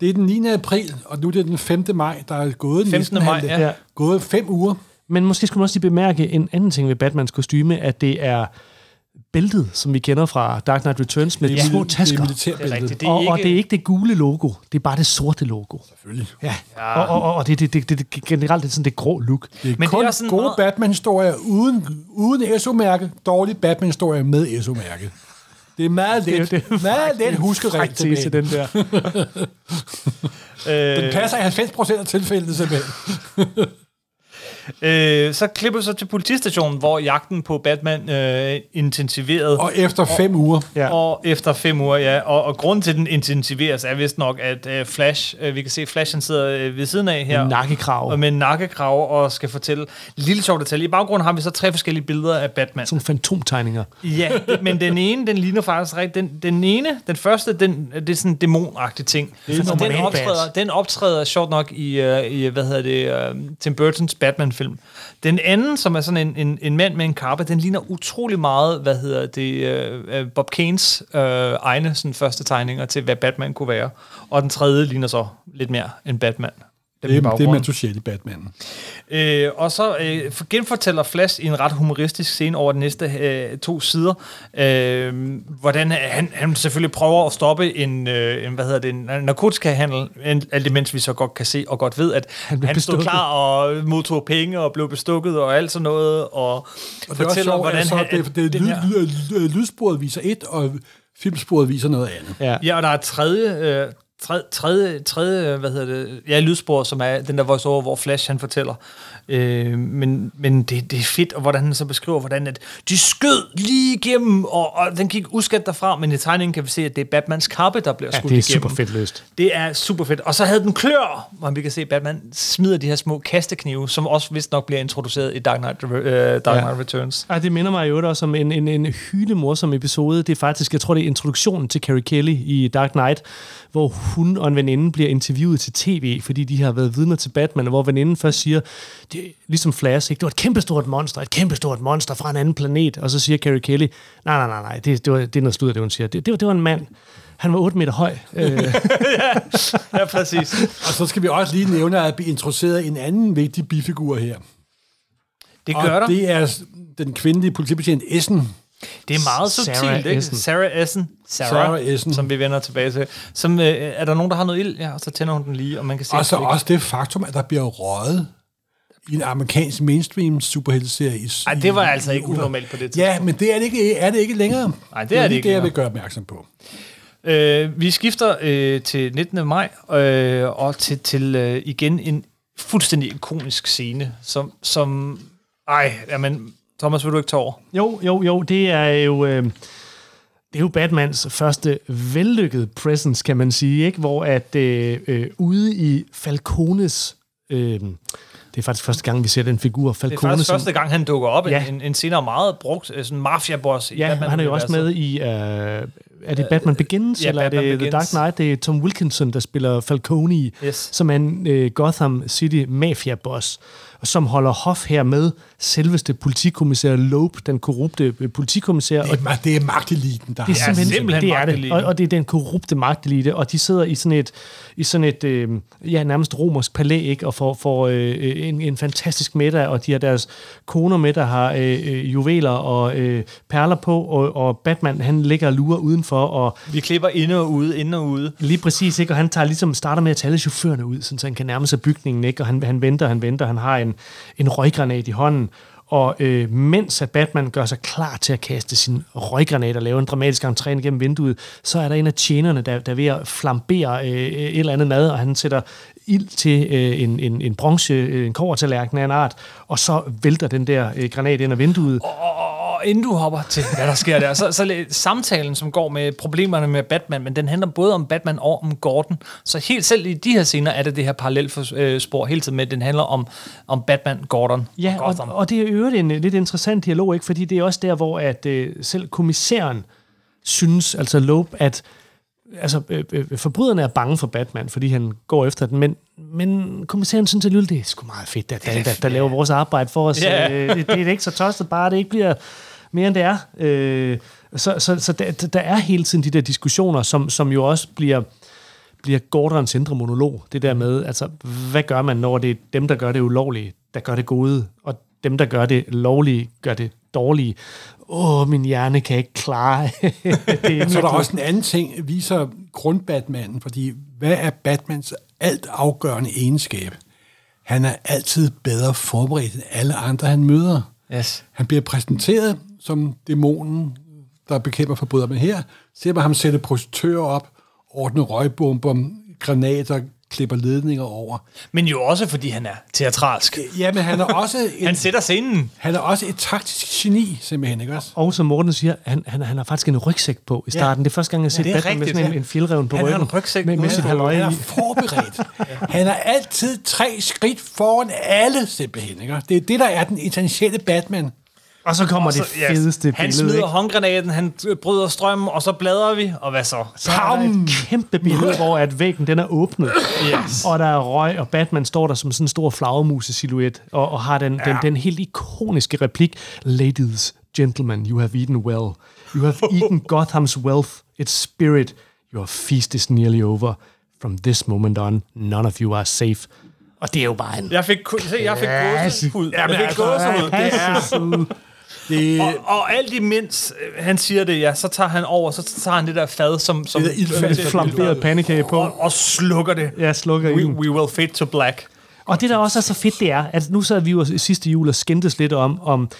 [SPEAKER 2] Det er den 9. april, og nu er det den 5. maj. Der er gået
[SPEAKER 1] 15.
[SPEAKER 2] næsten
[SPEAKER 1] maj, ja.
[SPEAKER 3] Ja.
[SPEAKER 2] gået fem uger.
[SPEAKER 3] Men måske skulle man også lige bemærke en anden ting ved Batmans kostyme, at det er bæltet, som vi kender fra Dark Knight Returns, med de
[SPEAKER 2] Det er
[SPEAKER 3] små
[SPEAKER 2] mil-
[SPEAKER 3] tasker.
[SPEAKER 2] Det er
[SPEAKER 1] Det er rigtigt. Det
[SPEAKER 3] og,
[SPEAKER 1] er ikke,
[SPEAKER 3] og det er ikke det gule logo, det er bare det sorte logo.
[SPEAKER 2] Selvfølgelig.
[SPEAKER 3] Ja. Og, og, og, og det, det, det, det, det generelt det er sådan det grå look.
[SPEAKER 2] Det er
[SPEAKER 1] Men det
[SPEAKER 2] kun
[SPEAKER 1] er også sådan
[SPEAKER 2] gode
[SPEAKER 1] meget-
[SPEAKER 2] Batman-historier uden, uden SO-mærke, dårlige Batman-historier med SO-mærke. Det er meget let,
[SPEAKER 3] det er
[SPEAKER 2] meget let
[SPEAKER 3] tese,
[SPEAKER 2] tilbage.
[SPEAKER 3] den der.
[SPEAKER 2] Den passer i 90% af tilfældene simpelthen.
[SPEAKER 1] Øh, så klipper vi så til politistationen, hvor jagten på Batman øh, intensiveret.
[SPEAKER 2] Og efter fem uger,
[SPEAKER 3] Ja.
[SPEAKER 1] Og efter fem uger, ja. Og, og grunden til, at den intensiveres, er vist nok, at øh, Flash, øh, vi kan se, Flash han sidder øh, ved siden af her.
[SPEAKER 3] En nakkekrav.
[SPEAKER 1] Og med en nakkekrav og skal fortælle lille sjov detalje. I baggrunden har vi så tre forskellige billeder af Batman.
[SPEAKER 3] Sådan fantomtegninger.
[SPEAKER 1] Ja, det- men den ene, den ligner faktisk rigtig... Den, den ene, den første, den, det er sådan en dæmonagtig ting.
[SPEAKER 2] er
[SPEAKER 1] Altså, den, optræder, den optræder sjovt nok i, uh, i hvad hedder det, uh, Tim Burtons Batman-film. Den anden, som er sådan en, en, en mand med en kappe, den ligner utrolig meget, hvad hedder det, uh, Bob Kanes uh, egne sådan, første tegninger til, hvad Batman kunne være. Og den tredje ligner så lidt mere end Batman dem
[SPEAKER 2] Det,
[SPEAKER 1] i
[SPEAKER 2] er- det er
[SPEAKER 1] baggrunden.
[SPEAKER 2] Mantuschel i Batman.
[SPEAKER 1] Øh, og så øh, for- genfortæller Flash i en ret humoristisk scene over de næste øh, to sider, øh, hvordan han, han selvfølgelig prøver at stoppe en, øh, en hvad hedder det, en narkotikahandel, en- alt imens vi så godt kan se og godt ved, at han,
[SPEAKER 3] blev
[SPEAKER 1] han stod
[SPEAKER 3] bestukket.
[SPEAKER 1] klar og modtog penge og blev bestukket og alt sådan noget, og,
[SPEAKER 2] Og det er
[SPEAKER 1] fortæller,
[SPEAKER 2] sjovt,
[SPEAKER 1] hvordan
[SPEAKER 2] at så
[SPEAKER 1] han,
[SPEAKER 2] det, det,
[SPEAKER 1] den
[SPEAKER 2] lyd,
[SPEAKER 1] her-
[SPEAKER 2] lyd, lydsporet viser et, og filmsporet viser noget andet.
[SPEAKER 3] Ja.
[SPEAKER 1] Ja, og der er et tredje, øh, tredje, tredje, tredje, hvad hedder det, ja, lydspor, som er den der voice over, hvor Flash han fortæller. Øh, men men det, det er fedt, og hvordan han så beskriver, hvordan at de skød lige igennem, og, og den gik uskat derfra, men i tegningen kan vi se, at det er Batmans kappe, der bliver
[SPEAKER 3] ja,
[SPEAKER 1] skudt
[SPEAKER 3] det er
[SPEAKER 1] igennem.
[SPEAKER 3] super fedt løst.
[SPEAKER 1] Det er super fedt. Og så havde den klør, hvor vi kan se, at Batman smider de her små kasteknive, som også vist nok bliver introduceret i Dark Knight, uh, Dark
[SPEAKER 3] Ja.
[SPEAKER 1] Knight Returns.
[SPEAKER 3] Ej, det minder mig jo også om en, en, en hylemorsom episode. Det er faktisk, jeg tror, det er introduktionen til Carrie Kelly i Dark Knight, hvor hun og en veninde bliver interviewet til tv, fordi de har været vidner til Batman, og hvor veninden først siger, det, er ligesom Flash, ikke? det var et kæmpestort monster, et kæmpestort monster fra en anden planet, og så siger Carrie Kelly, nej, nej, nej, nej, det, det, var, det er noget sludder, det hun siger. Det, det, var, det var en mand. Han var 8 meter høj. Øh,
[SPEAKER 1] Ja, præcis.
[SPEAKER 2] Og så skal vi også lige nævne, at vi introduceret en anden vigtig bifigur her.
[SPEAKER 1] Det
[SPEAKER 2] Og
[SPEAKER 1] gør der.
[SPEAKER 2] det er den kvindelige politibetjent Essen.
[SPEAKER 1] Det er meget
[SPEAKER 3] Sarah
[SPEAKER 1] subtilt, ikke?
[SPEAKER 3] Essen.
[SPEAKER 1] Sarah Essen. Sarah,
[SPEAKER 2] Sarah Essen.
[SPEAKER 1] Som vi vender tilbage til. Som, øh, er der nogen, der har noget ild? Ja, og så tænder hun den lige, og man kan se...
[SPEAKER 2] Og så
[SPEAKER 1] det-
[SPEAKER 2] også det faktum, at der bliver røget i en amerikansk mainstream superhelteserie. i-
[SPEAKER 1] Ej, det var
[SPEAKER 2] i-
[SPEAKER 1] altså ikke unormalt på det tidspunkt.
[SPEAKER 2] Ja, men det er det ikke, er det ikke længere.
[SPEAKER 1] Nej, det er det
[SPEAKER 2] lige
[SPEAKER 1] ikke
[SPEAKER 2] det, jeg vil gøre opmærksom på.
[SPEAKER 1] Øh, vi skifter øh, til 19. maj, øh, og til, til øh, igen en fuldstændig ikonisk scene, som... som ej, jamen, Thomas, vil du ikke tage over?
[SPEAKER 3] Jo, jo, jo, det er jo... Øh, det er jo Batmans første vellykkede presence, kan man sige, ikke? hvor at øh, øh, ude i Falcones... Øh, det er faktisk første gang, vi ser den figur,
[SPEAKER 1] Det er
[SPEAKER 3] Falcone.
[SPEAKER 1] faktisk
[SPEAKER 3] som-
[SPEAKER 1] første gang, han dukker op.
[SPEAKER 3] Ja.
[SPEAKER 1] En, en senere meget brugt øh, sådan mafia-boss.
[SPEAKER 3] Ja,
[SPEAKER 1] Batman
[SPEAKER 3] han er jo også med i... Øh, er det Batman Begins,
[SPEAKER 1] ja,
[SPEAKER 3] eller er
[SPEAKER 1] Batman
[SPEAKER 3] det The Dark
[SPEAKER 1] Begins.
[SPEAKER 3] Knight? Det er Tom Wilkinson, der spiller Falcone,
[SPEAKER 1] Yes.
[SPEAKER 3] som er en øh, Gotham City mafia-boss, som holder hof her med selveste politikommissær Loeb, den korrupte øh, politikommissær. Og
[SPEAKER 2] Det er, ma- det er magteliten, der
[SPEAKER 3] det er
[SPEAKER 2] har-
[SPEAKER 3] simpelthen,
[SPEAKER 1] simpelthen
[SPEAKER 3] det, er det. Og, og det er den korrupte magtelite, og de sidder i sådan et, i sådan et øh, ja, nærmest romersk palæ, ikke? og får, får øh, en, en fantastisk middag, og de har deres koner med, der har øh, øh, juveler og øh, perler på, og, og Batman, han ligger og lurer udenfor, og
[SPEAKER 1] Vi klipper inde og ude, inde og ude.
[SPEAKER 3] Lige præcis, ikke? og han tager ligesom, starter med at tage alle chaufførerne ud, sådan, så han kan nærme sig bygningen, ikke? og han, han venter, han venter, han har en, en røggranat i hånden, og øh, mens at Batman gør sig klar til at kaste sin røggranat og lave en dramatisk entré gennem vinduet, så er der en af tjenerne, der, der er ved at flambere øh, øh, et eller andet mad, og han sætter ild til øh, en, en, en bronze, øh, en kovertallerken af en art, og så vælter den der øh, granat ind ad vinduet.
[SPEAKER 1] Og inden du hopper til, hvad der sker der, så, så samtalen, som går med problemerne med Batman, men den handler både om Batman og om Gordon. Så helt selv i de her scener er det det her parallelspor hele tiden med, den handler om, om Batman, Gordon
[SPEAKER 3] Ja,
[SPEAKER 1] og
[SPEAKER 3] og,
[SPEAKER 1] Gotham.
[SPEAKER 3] og det er øvrigt en øh, lidt interessant dialog, ikke? fordi det er også der, hvor at, øh, selv kommissæren synes, altså Loeb, at altså, øh, øh, forbryderne er bange for Batman, fordi han går efter den, men, men kommissæren synes alligevel, det er sgu meget fedt, at der, der, der laver vores arbejde for os.
[SPEAKER 1] Ja.
[SPEAKER 3] Øh, det, det er ikke så tosset bare, det ikke bliver mere end det er. Øh, så så, så der, der er hele tiden de der diskussioner, som, som jo også bliver bliver Gordons indre monolog. Det der med, altså, hvad gør man, når det er dem, der gør det ulovlige, der gør det gode, og dem, der gør det lovlige, gør det dårlige. Åh, min hjerne kan ikke klare det.
[SPEAKER 2] Så er der også en anden ting, viser grundbatmanden, fordi hvad er Batmans alt afgørende egenskab? Han er altid bedre forberedt end alle andre, han møder.
[SPEAKER 1] Yes.
[SPEAKER 2] Han bliver præsenteret som dæmonen, der bekæmper forbryder. Men her ser man ham sætte projektører op, ordne røgbomber, granater, klipper ledninger over.
[SPEAKER 1] Men jo også, fordi han er teatralsk.
[SPEAKER 2] Ja, men han er også, en,
[SPEAKER 1] Han sætter scenen.
[SPEAKER 2] han er også et taktisk geni, simpelthen, ikke også?
[SPEAKER 3] Og som Morten siger, han, han, han har faktisk en rygsæk på i starten. Det er første gang, jeg har set
[SPEAKER 1] er
[SPEAKER 3] Batman med sådan en,
[SPEAKER 1] ja.
[SPEAKER 3] en fjeldreven på
[SPEAKER 1] Han har
[SPEAKER 3] ryggen.
[SPEAKER 1] en rygsæk
[SPEAKER 3] med, med sit
[SPEAKER 2] Han er forberedt. Han er altid tre skridt foran alle, simpelthen. Ikke? Det er det, der er den essentielle Batman.
[SPEAKER 3] Og så kommer det
[SPEAKER 1] Så, ja,
[SPEAKER 3] fedeste
[SPEAKER 1] Han
[SPEAKER 3] billede.
[SPEAKER 1] smider
[SPEAKER 3] ikke?
[SPEAKER 1] håndgranaten, han bryder strømmen, og så bladrer vi, og hvad så?
[SPEAKER 3] Så er der et kæmpe billede, hvor at væggen den er åbnet.
[SPEAKER 1] Yes.
[SPEAKER 3] Og der er røg, og Batman står der som sådan en stor flagermus-silhuet, og, og har den, ja. den, den helt ikoniske replik, Ladies, gentlemen, you have eaten well. You have eaten Gotham's wealth, its spirit. Your feast is nearly over. From this moment on, none of you are safe. Og det er jo bare en...
[SPEAKER 1] Jeg fik, se, jeg fik gåsehud.
[SPEAKER 2] Ja, men
[SPEAKER 1] jeg fik
[SPEAKER 2] altså,
[SPEAKER 1] gåsehud.
[SPEAKER 2] det er... Det,
[SPEAKER 1] Og, og alt imens øh, han siger det, ja, så tager han over, så tager han det der fad, som, som
[SPEAKER 2] Det der.
[SPEAKER 3] Med flamberet pandekage på.
[SPEAKER 1] og, og slukker det.
[SPEAKER 3] Ja, slukker
[SPEAKER 1] We, we will fade to black.
[SPEAKER 3] Og det, der også er så fedt, det er, at nu sad vi jo sidste jul og skændtes lidt om, om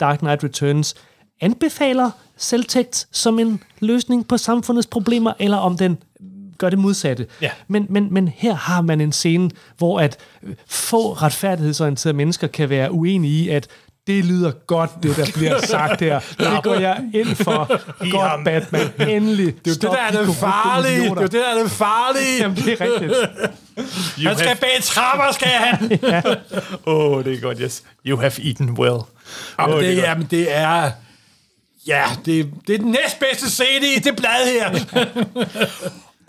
[SPEAKER 3] Dark Knight Returns anbefaler selvtægt som en løsning på samfundets problemer, eller om den gør det modsatte.
[SPEAKER 1] Ja.
[SPEAKER 3] Men, men, men her har man en scene, hvor at få retfærdighedsorienterede mennesker kan være uenige i, at det lyder godt, det der bliver sagt her. Det går jeg ind for. Godt, Batman. Endelig.
[SPEAKER 2] det er jo det, der er det farlige. Det er jo det, der er det farlige.
[SPEAKER 3] Jamen, det er rigtigt.
[SPEAKER 1] Han skal bag trapper, skal han! Åh, oh, det er godt, yes. You have eaten well.
[SPEAKER 2] Jamen,
[SPEAKER 1] Åh,
[SPEAKER 2] det,
[SPEAKER 1] det er
[SPEAKER 2] jamen, det er... Ja, det, det er den næstbedste scene i det blad her.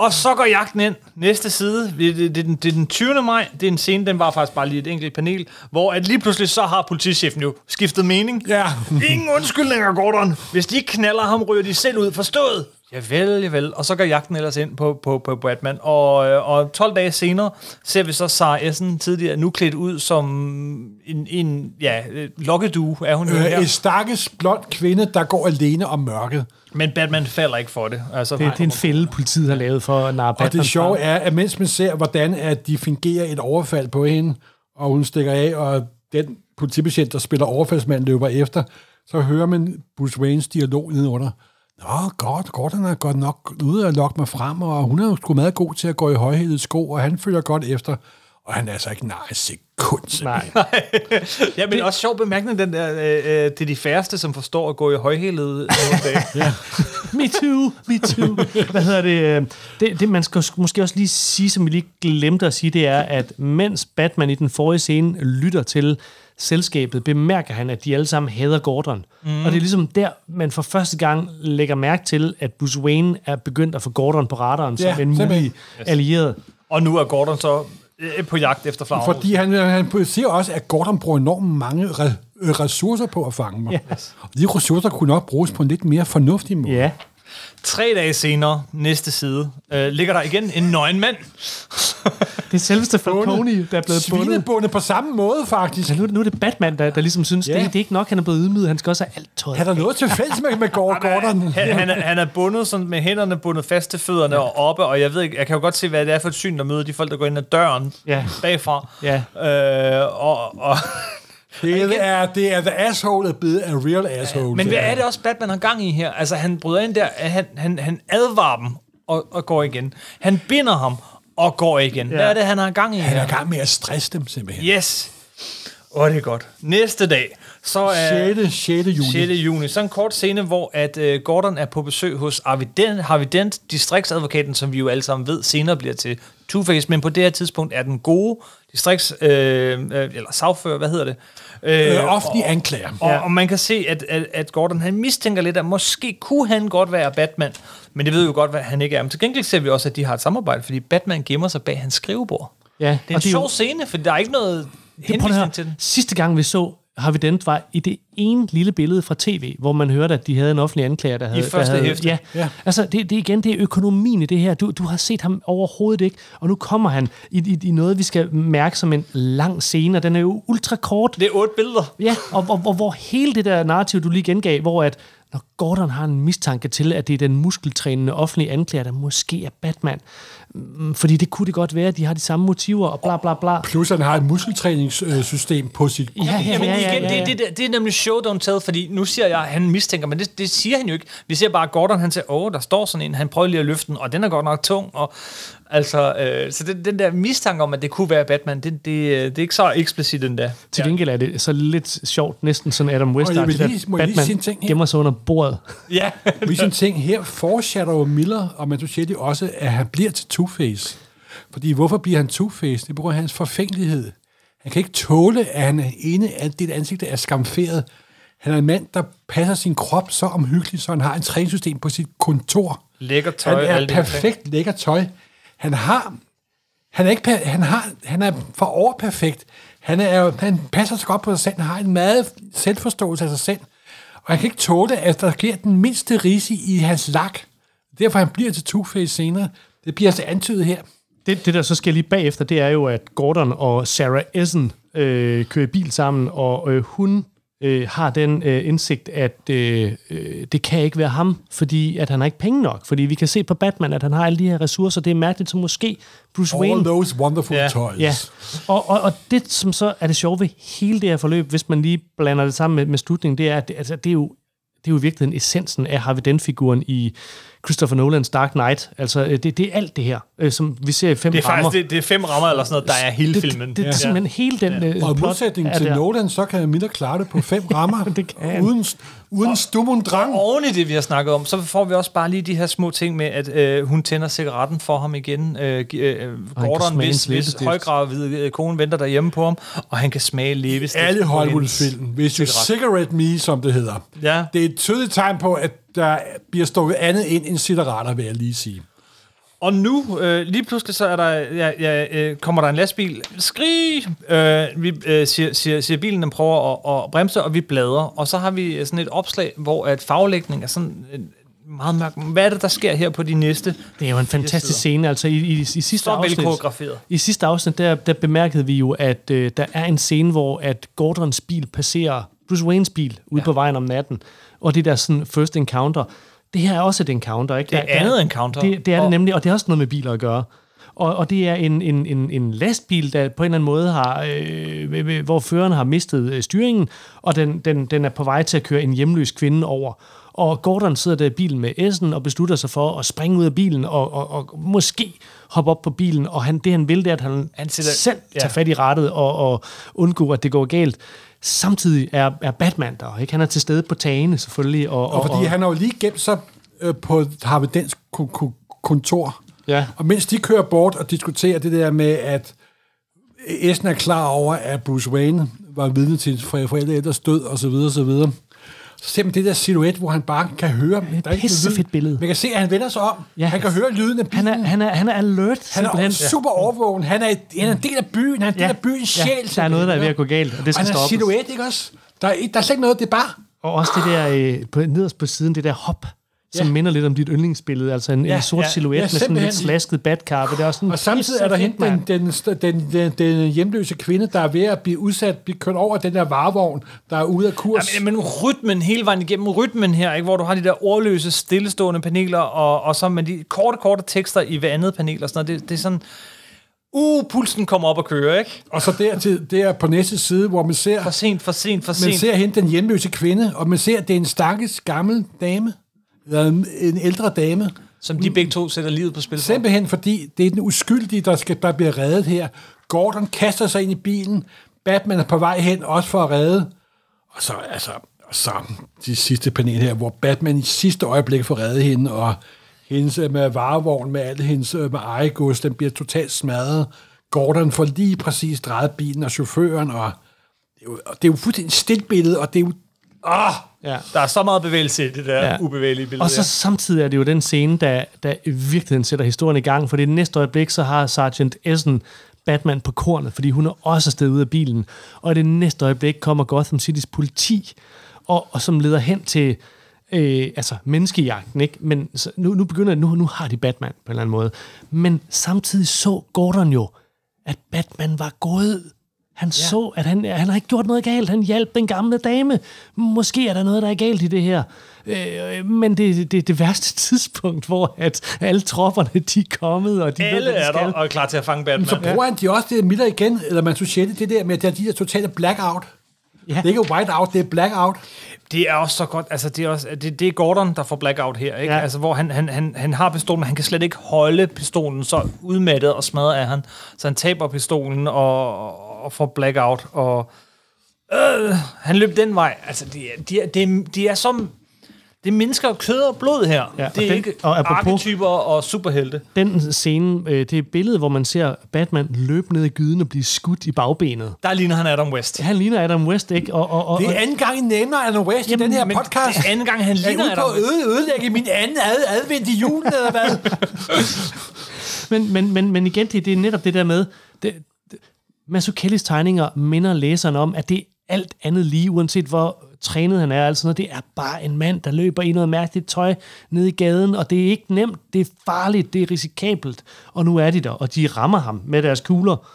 [SPEAKER 1] Og så går jagten ind. Næste side, det, det, det, er den, det er den 20. maj. Det er en scene, den var faktisk bare lige et enkelt panel, hvor at lige pludselig så har politichefen jo skiftet mening.
[SPEAKER 2] Ja.
[SPEAKER 1] Ingen undskyldninger, Gordon. Hvis de ikke knaller ham, ryger de selv ud. Forstået? Ja vel, ja vel. Og så går jagten ellers ind på, på, på Batman. Og, øh, og 12 dage senere ser vi så Sarah Essen tidligere nu klædt ud som en, en ja, øh, lokkedue er hun jo
[SPEAKER 2] Øh,
[SPEAKER 1] her.
[SPEAKER 2] en stakkels blond kvinde, der går alene om mørket.
[SPEAKER 1] Men Batman falder ikke for det. Altså,
[SPEAKER 3] Det, det er en fælde, politiet har lavet for at narre
[SPEAKER 2] Og
[SPEAKER 3] Batman
[SPEAKER 2] det sjove er, at mens man ser, hvordan at de fingerer et overfald på hende, og hun stikker af, og den politibetjent, der spiller overfaldsmand, løber efter, så hører man Bruce Waynes dialog nedenunder. Nå, godt, godt, han er godt nok ude og lokke mig frem, og hun er jo sgu meget god til at gå i højhælede sko, og han følger godt efter. Og han er altså ikke nej sekund.
[SPEAKER 3] Nej.
[SPEAKER 1] Ja, men det, også sjov bemærkning, den der, øh, øh, det er de færreste, som forstår at gå i højhælede dage.
[SPEAKER 3] Me too, me too. Hvad hedder det? øh, det? Det, man skal måske også lige sige, som vi lige glemte at sige, det er, at mens Batman i den forrige scene lytter til selskabet, bemærker han, at de alle sammen hader Gordon. Mm. Og det er ligesom der, man for første gang lægger mærke til, at Bruce Wayne er begyndt at få Gordon på radaren
[SPEAKER 2] Ja,
[SPEAKER 3] som en mulig allieret.
[SPEAKER 1] Og nu er Gordon så øh, på jagt efter Flamme.
[SPEAKER 2] Fordi han, han siger også, at Gordon bruger enormt mange re, øh, ressourcer på at fange mig.
[SPEAKER 3] Yes.
[SPEAKER 2] Og de ressourcer kunne nok bruges på en lidt mere fornuftig måde.
[SPEAKER 3] Ja.
[SPEAKER 1] Tre dage senere, næste side, øh, ligger der igen en nøgen mand.
[SPEAKER 3] Det er selveste Falcone, der er blevet bundet.
[SPEAKER 2] Svinebundet på samme måde, faktisk.
[SPEAKER 3] Så nu, er det- nu er det Batman, der, der ligesom synes,
[SPEAKER 2] Ja.
[SPEAKER 3] yeah. det, det er ikke nok, han er blevet ydmyget, han skal også have alt tøjet.
[SPEAKER 2] Han har noget til fælles med, med Gordon.
[SPEAKER 1] Han, han, er, han er bundet sådan med hænderne bundet fast til fødderne og oppe, og jeg ved ikke, jeg kan jo godt se, hvad det er for et syn, der møder de folk, der går ind ad døren
[SPEAKER 3] Ja.
[SPEAKER 1] bagfra.
[SPEAKER 3] Ja.
[SPEAKER 1] Øh, og, og,
[SPEAKER 2] Det er, det er the asshole er blevet a real asshole.
[SPEAKER 1] men hvad er det også, Batman har gang i her? Altså, han bryder ind der, at han, han, han advarer dem og, og går igen. Han binder ham og går igen. Hvad er det, han har gang i
[SPEAKER 2] Han er i gang med at stresse dem, simpelthen.
[SPEAKER 1] Yes. Åh, det er godt. Næste dag, så er...
[SPEAKER 2] 6. 6. juni.
[SPEAKER 1] 6. juni. Så en kort scene, hvor at uh, Gordon er på besøg hos Harvey Dent, Harvey Dent, distriktsadvokaten, som vi jo alle sammen ved senere bliver til Two-Face, men på det her tidspunkt er den gode distrikts... Øh, øh, eller sagfører, hvad hedder det?
[SPEAKER 2] Øh, offentlig anklager.
[SPEAKER 1] Og, ja. og man kan se, at, at, at Gordon han mistænker lidt, at måske kunne han godt være Batman, men det ved vi jo godt, hvad han ikke er. Men til gengæld ser vi også, at de har et samarbejde, fordi Batman gemmer sig bag hans skrivebord.
[SPEAKER 3] Ja,
[SPEAKER 1] Det er en sjov
[SPEAKER 3] jo-
[SPEAKER 1] scene, for der er ikke noget
[SPEAKER 3] Det,
[SPEAKER 1] henvisning til den.
[SPEAKER 3] Sidste gang vi så Harvey Dent var i det ene lille billede fra tv, hvor man hørte, at de havde en offentlig anklager, der havde...
[SPEAKER 1] første
[SPEAKER 3] der havde,
[SPEAKER 1] hæfte.
[SPEAKER 3] Ja.
[SPEAKER 2] Ja.
[SPEAKER 3] Altså, det, det, igen, det er økonomien i det her. Du, du har set ham overhovedet ikke, og nu kommer han i, i, i noget, vi skal mærke som en lang scene, og den er jo ultra kort.
[SPEAKER 1] Det er otte billeder.
[SPEAKER 3] Ja, og, og, og hvor hele det der narrativ, du lige gengav, hvor at når Gordon har en mistanke til, at det er den muskeltrænende offentlige anklager, der måske er Batman. Mm, Fordi det kunne det godt være, at de har de samme motiver, og bla bla bla.
[SPEAKER 2] Plus han har et muskeltræningssystem på sit...
[SPEAKER 3] Ja, ja,
[SPEAKER 1] Jamen
[SPEAKER 3] ja, ja,
[SPEAKER 1] igen,
[SPEAKER 3] ja, ja.
[SPEAKER 1] Det, det, det er nemlig show don't tell, fordi nu siger jeg, at han mistænker, men det, det siger han jo ikke. Vi ser bare, at Gordon han siger, åh, der står sådan en, han prøver lige at løfte den, og den er godt nok tung, og altså, øh, så den, den der mistanke om, at det kunne være Batman, det, det, øh, det er ikke så eksplicit endda.
[SPEAKER 3] Til gengæld er det så lidt sjovt, næsten sådan Adam West,
[SPEAKER 2] Og
[SPEAKER 3] at
[SPEAKER 2] lige- lige
[SPEAKER 3] Batman
[SPEAKER 2] sige en ting her?
[SPEAKER 3] gemmer sig under bordet.
[SPEAKER 1] Ja.
[SPEAKER 2] Vi sådan ting her foreshadower Miller og Mazzucchelli også, at han bliver til Two-Face. Fordi hvorfor bliver han Two-Face? Det er på grund af hans forfængelighed. Han kan ikke tåle, at han ene af dit ansigt er skamferet. Han er en mand, der passer sin krop så omhyggeligt, så han har et træningssystem på sit kontor.
[SPEAKER 1] Lækker tøj.
[SPEAKER 2] Han er perfekt lækker tøj. Han har han er ikke han har han er for overperfekt. Han er jo- han passer så godt på sig selv. Han har en meget selvforståelse af sig selv. Og han kan ikke tåle, at der sker den mindste risi i hans lak. Derfor han bliver til Two-Face senere. Det bliver altså antydet her.
[SPEAKER 3] Det, det, der så sker lige bagefter, det er jo, at Gordon og Sarah Essen øh, kører bil sammen, og øh, hun øh, har den øh, indsigt, at øh, øh, det kan ikke være ham, fordi at han har ikke penge nok. Fordi vi kan se på Batman, at han har alle de her ressourcer. Det er mærkeligt, så måske Bruce Wayne...
[SPEAKER 2] All those wonderful
[SPEAKER 1] Ja.
[SPEAKER 2] toys.
[SPEAKER 3] Ja, og, og, og det, som så er det sjove ved hele det her forløb, hvis man lige blander det sammen med, med slutningen, det er, at det, altså, det er jo det er jo i virkeligheden essensen af Harvey Dent-figuren i Christopher Nolans Dark Knight. Altså, øh, det, det er alt det her, øh, som vi ser i fem
[SPEAKER 1] Det er
[SPEAKER 3] rammer.
[SPEAKER 1] faktisk det, det er fem rammer eller sådan noget, der er hele
[SPEAKER 3] det,
[SPEAKER 1] filmen.
[SPEAKER 3] Det, det, det er simpelthen hele den øh,
[SPEAKER 2] Og i modsætning til
[SPEAKER 3] der.
[SPEAKER 2] Nolan, så kan Miller klare det på fem rammer,
[SPEAKER 3] Det kan
[SPEAKER 2] uden, uden stum og drang.
[SPEAKER 1] Oven i det, vi har snakket om, så får vi også bare lige de her små ting med, at øh, hun tænder cigaretten for ham igen. Øh, øh, Gordon, hvis, hvis højgravide øh, kone venter derhjemme på ham, og han kan smage læbestift.
[SPEAKER 2] Alle Hollywood-film, hvis du
[SPEAKER 1] cigaret.
[SPEAKER 2] cigarette me, som det hedder.
[SPEAKER 1] Ja.
[SPEAKER 2] Det er et tydeligt tegn på, at der bliver stukket andet ind end cigaretter, vil jeg lige sige.
[SPEAKER 1] Og nu, øh, lige pludselig, så er der, ja, ja, øh, kommer der en lastbil. Skrig! Øh, vi øh, siger, siger, siger bilen, den prøver at, at bremse, og vi bladrer. Og så har vi sådan et opslag, hvor at farvelægning er sådan øh, meget mørk. Hvad er det, der sker her på de næste?
[SPEAKER 3] Det er jo en fantastisk scene. Altså, i, i, i sidste
[SPEAKER 1] Så
[SPEAKER 3] afsnit. I sidste afsnit, der, der bemærkede vi jo, at øh, der er en scene, hvor at Gordons bil passerer Bruce Waynes bil ude ja. på vejen om natten. Og det der sådan first encounter. Det her er også et encounter, ikke?
[SPEAKER 1] Det er andet encounter.
[SPEAKER 3] Det, det er det
[SPEAKER 1] Og-
[SPEAKER 3] nemlig, og det har også noget med biler at gøre. Og, og det er en, en, en, en lastbil, der på en eller anden måde har, øh, hvor føreren har mistet øh, styringen, og den, den, den er på vej til at køre en hjemløs kvinde over. Og Gordon sidder der i bilen med Essen og beslutter sig for at springe ud af bilen og, og, og måske hoppe op på bilen. Og han, det han vil, det er, at han,
[SPEAKER 1] Han
[SPEAKER 3] han
[SPEAKER 1] sætter-
[SPEAKER 3] selv
[SPEAKER 1] ja.
[SPEAKER 3] tager fat i rattet og, og undgår, at det går galt. Samtidig er, er Batman der, ikke? Han er til stede på tagene selvfølgelig. Og,
[SPEAKER 2] Og fordi han har jo lige gemt sig øh, på Harvey Dents ko- ko- kontor.
[SPEAKER 3] Ja.
[SPEAKER 2] Og mens de kører bort og diskuterer det der med, at Essen er klar over, at Bruce Wayne var vidne til forældre ældres død, og så videre, og så ser man det der silhuet, hvor han bare kan høre... Der er ikke
[SPEAKER 3] pissefedt
[SPEAKER 2] lyd.
[SPEAKER 3] billede.
[SPEAKER 2] Man kan se, at han vender sig om.
[SPEAKER 3] Ja.
[SPEAKER 2] Han kan høre lyden af bilen.
[SPEAKER 3] han, er, han, er, han er alert,
[SPEAKER 2] han er
[SPEAKER 3] simpelthen.
[SPEAKER 2] super overvågen. Han er, han er en del af byen. Han er en del af byens sjæl.
[SPEAKER 3] der er noget, der er ved at gå galt, og det skal
[SPEAKER 2] han er
[SPEAKER 3] stoppes.
[SPEAKER 2] silhuet, ikke også? Der er, der er slet ikke noget, det er bare...
[SPEAKER 3] Og også det der, øh, på, nederst på siden, det der hop, som
[SPEAKER 2] Ja.
[SPEAKER 3] minder lidt om dit yndlingsbillede, altså en, ja, en sort
[SPEAKER 1] ja,
[SPEAKER 3] silhuet
[SPEAKER 2] ja,
[SPEAKER 3] med sådan en lidt slasket badkappe. Det er også sådan
[SPEAKER 2] Og samtidig er der hende, den, den, den, den, den hjemløse kvinde, der er ved at blive udsat, blive kørt over den der varevogn, der er ude af kurs.
[SPEAKER 1] Ja, men, men rytmen hele vejen igennem rytmen her, ikke, hvor du har de der ordløse, stillestående paneler, og, og så med de korte, korte tekster i hver andet panel og sådan noget. Det, det er sådan, uh, pulsen kommer op og kører, ikke?
[SPEAKER 2] Og så dertil, der på næste side, hvor man ser,
[SPEAKER 1] For sent, for sent, for
[SPEAKER 2] man
[SPEAKER 1] sent.
[SPEAKER 2] ser hende, den hjemløse kvinde, og man ser, at det er en stakkels gammel dame, en, ældre dame,
[SPEAKER 1] Som de begge to sætter livet på spil for.
[SPEAKER 2] Simpelthen fordi det er den uskyldige, der skal der bliver reddet her. Gordon kaster sig ind i bilen. Batman er på vej hen, også for at redde. Og så, altså, og så de sidste panel her, hvor Batman i sidste øjeblik får reddet hende, og hendes øh, med varevogn med alt hendes øh, med ejegods, den bliver totalt smadret. Gordon får lige præcis drejet bilen og chaufføren, og det er jo, og det er jo fuldstændig et stillbillede, og det er jo... Ah,
[SPEAKER 1] Ja. Der er så meget bevægelse i det der
[SPEAKER 3] Ja.
[SPEAKER 1] ubevægelige billede.
[SPEAKER 3] Og så samtidig er det jo den scene, der, der i virkeligheden sætter historien i gang, for det næste øjeblik, så har Sergeant Essen Batman på kornet, fordi hun er også afsted ud af bilen. Og i det næste øjeblik kommer Gotham Citys politi, og, og som leder hen til øh, altså menneskejagten, ikke? Men så, nu, nu begynder nu, nu har de Batman på en eller anden måde. Men samtidig så Gordon jo, at Batman var gået. Han ja. så, at han, han har ikke gjort noget galt. Han hjalp den gamle dame. Måske er der noget, der er galt i det her. Øh, men det er det, det værste tidspunkt, hvor at alle tropperne de er kommet, og de
[SPEAKER 1] Alle
[SPEAKER 3] ved, de
[SPEAKER 1] er der
[SPEAKER 3] skal.
[SPEAKER 1] og er klar til at fange Batman.
[SPEAKER 2] så bruger han de også det Miller igen, eller man Suchetti, det der med, at der er de der totale blackout.
[SPEAKER 3] Ja.
[SPEAKER 2] Det er ikke white out, det er blackout.
[SPEAKER 1] Det er også så godt. Altså, det er, også, det, det er Gordon, der får blackout her. Ikke?
[SPEAKER 3] Ja.
[SPEAKER 1] Ja. Altså, hvor han, han, han, han har pistolen, men han kan slet ikke holde pistolen. Så udmattet og smadret er han. Så han taber pistolen og, og får blackout. Og øh, han løb den vej. Altså, de, er- de, er- de, er- de er som... Det er mennesker af kød og blod her.
[SPEAKER 3] Ja, og
[SPEAKER 1] det er
[SPEAKER 3] den-
[SPEAKER 1] ikke
[SPEAKER 3] og apropos-
[SPEAKER 1] arketyper og superhelte.
[SPEAKER 3] Den scene, øh, det er billede, hvor man ser Batman løbe ned i gyden og blive skudt i bagbenet.
[SPEAKER 1] Der ligner han Adam West.
[SPEAKER 3] Han ligner Adam West, ikke? Og, og, og,
[SPEAKER 2] Det er anden gang, I nævner Adam West i den her
[SPEAKER 1] men
[SPEAKER 2] podcast.
[SPEAKER 1] det er anden gang, han
[SPEAKER 2] er I
[SPEAKER 1] ligner
[SPEAKER 2] ude på
[SPEAKER 1] Adam
[SPEAKER 2] at
[SPEAKER 1] West.
[SPEAKER 2] øde, ødelægge min anden ad, advent i julen, eller hvad?
[SPEAKER 3] men, men, men, men igen, det, det er netop det der med, det, Mazzucchellis tegninger minder læseren om, at det er alt andet lige, uanset hvor trænet han er. Altså noget. Det er bare en mand, der løber i noget mærkeligt tøj ned i gaden, og det er ikke nemt, det er farligt, det er risikabelt. Og nu er de der, og de rammer ham med deres kugler.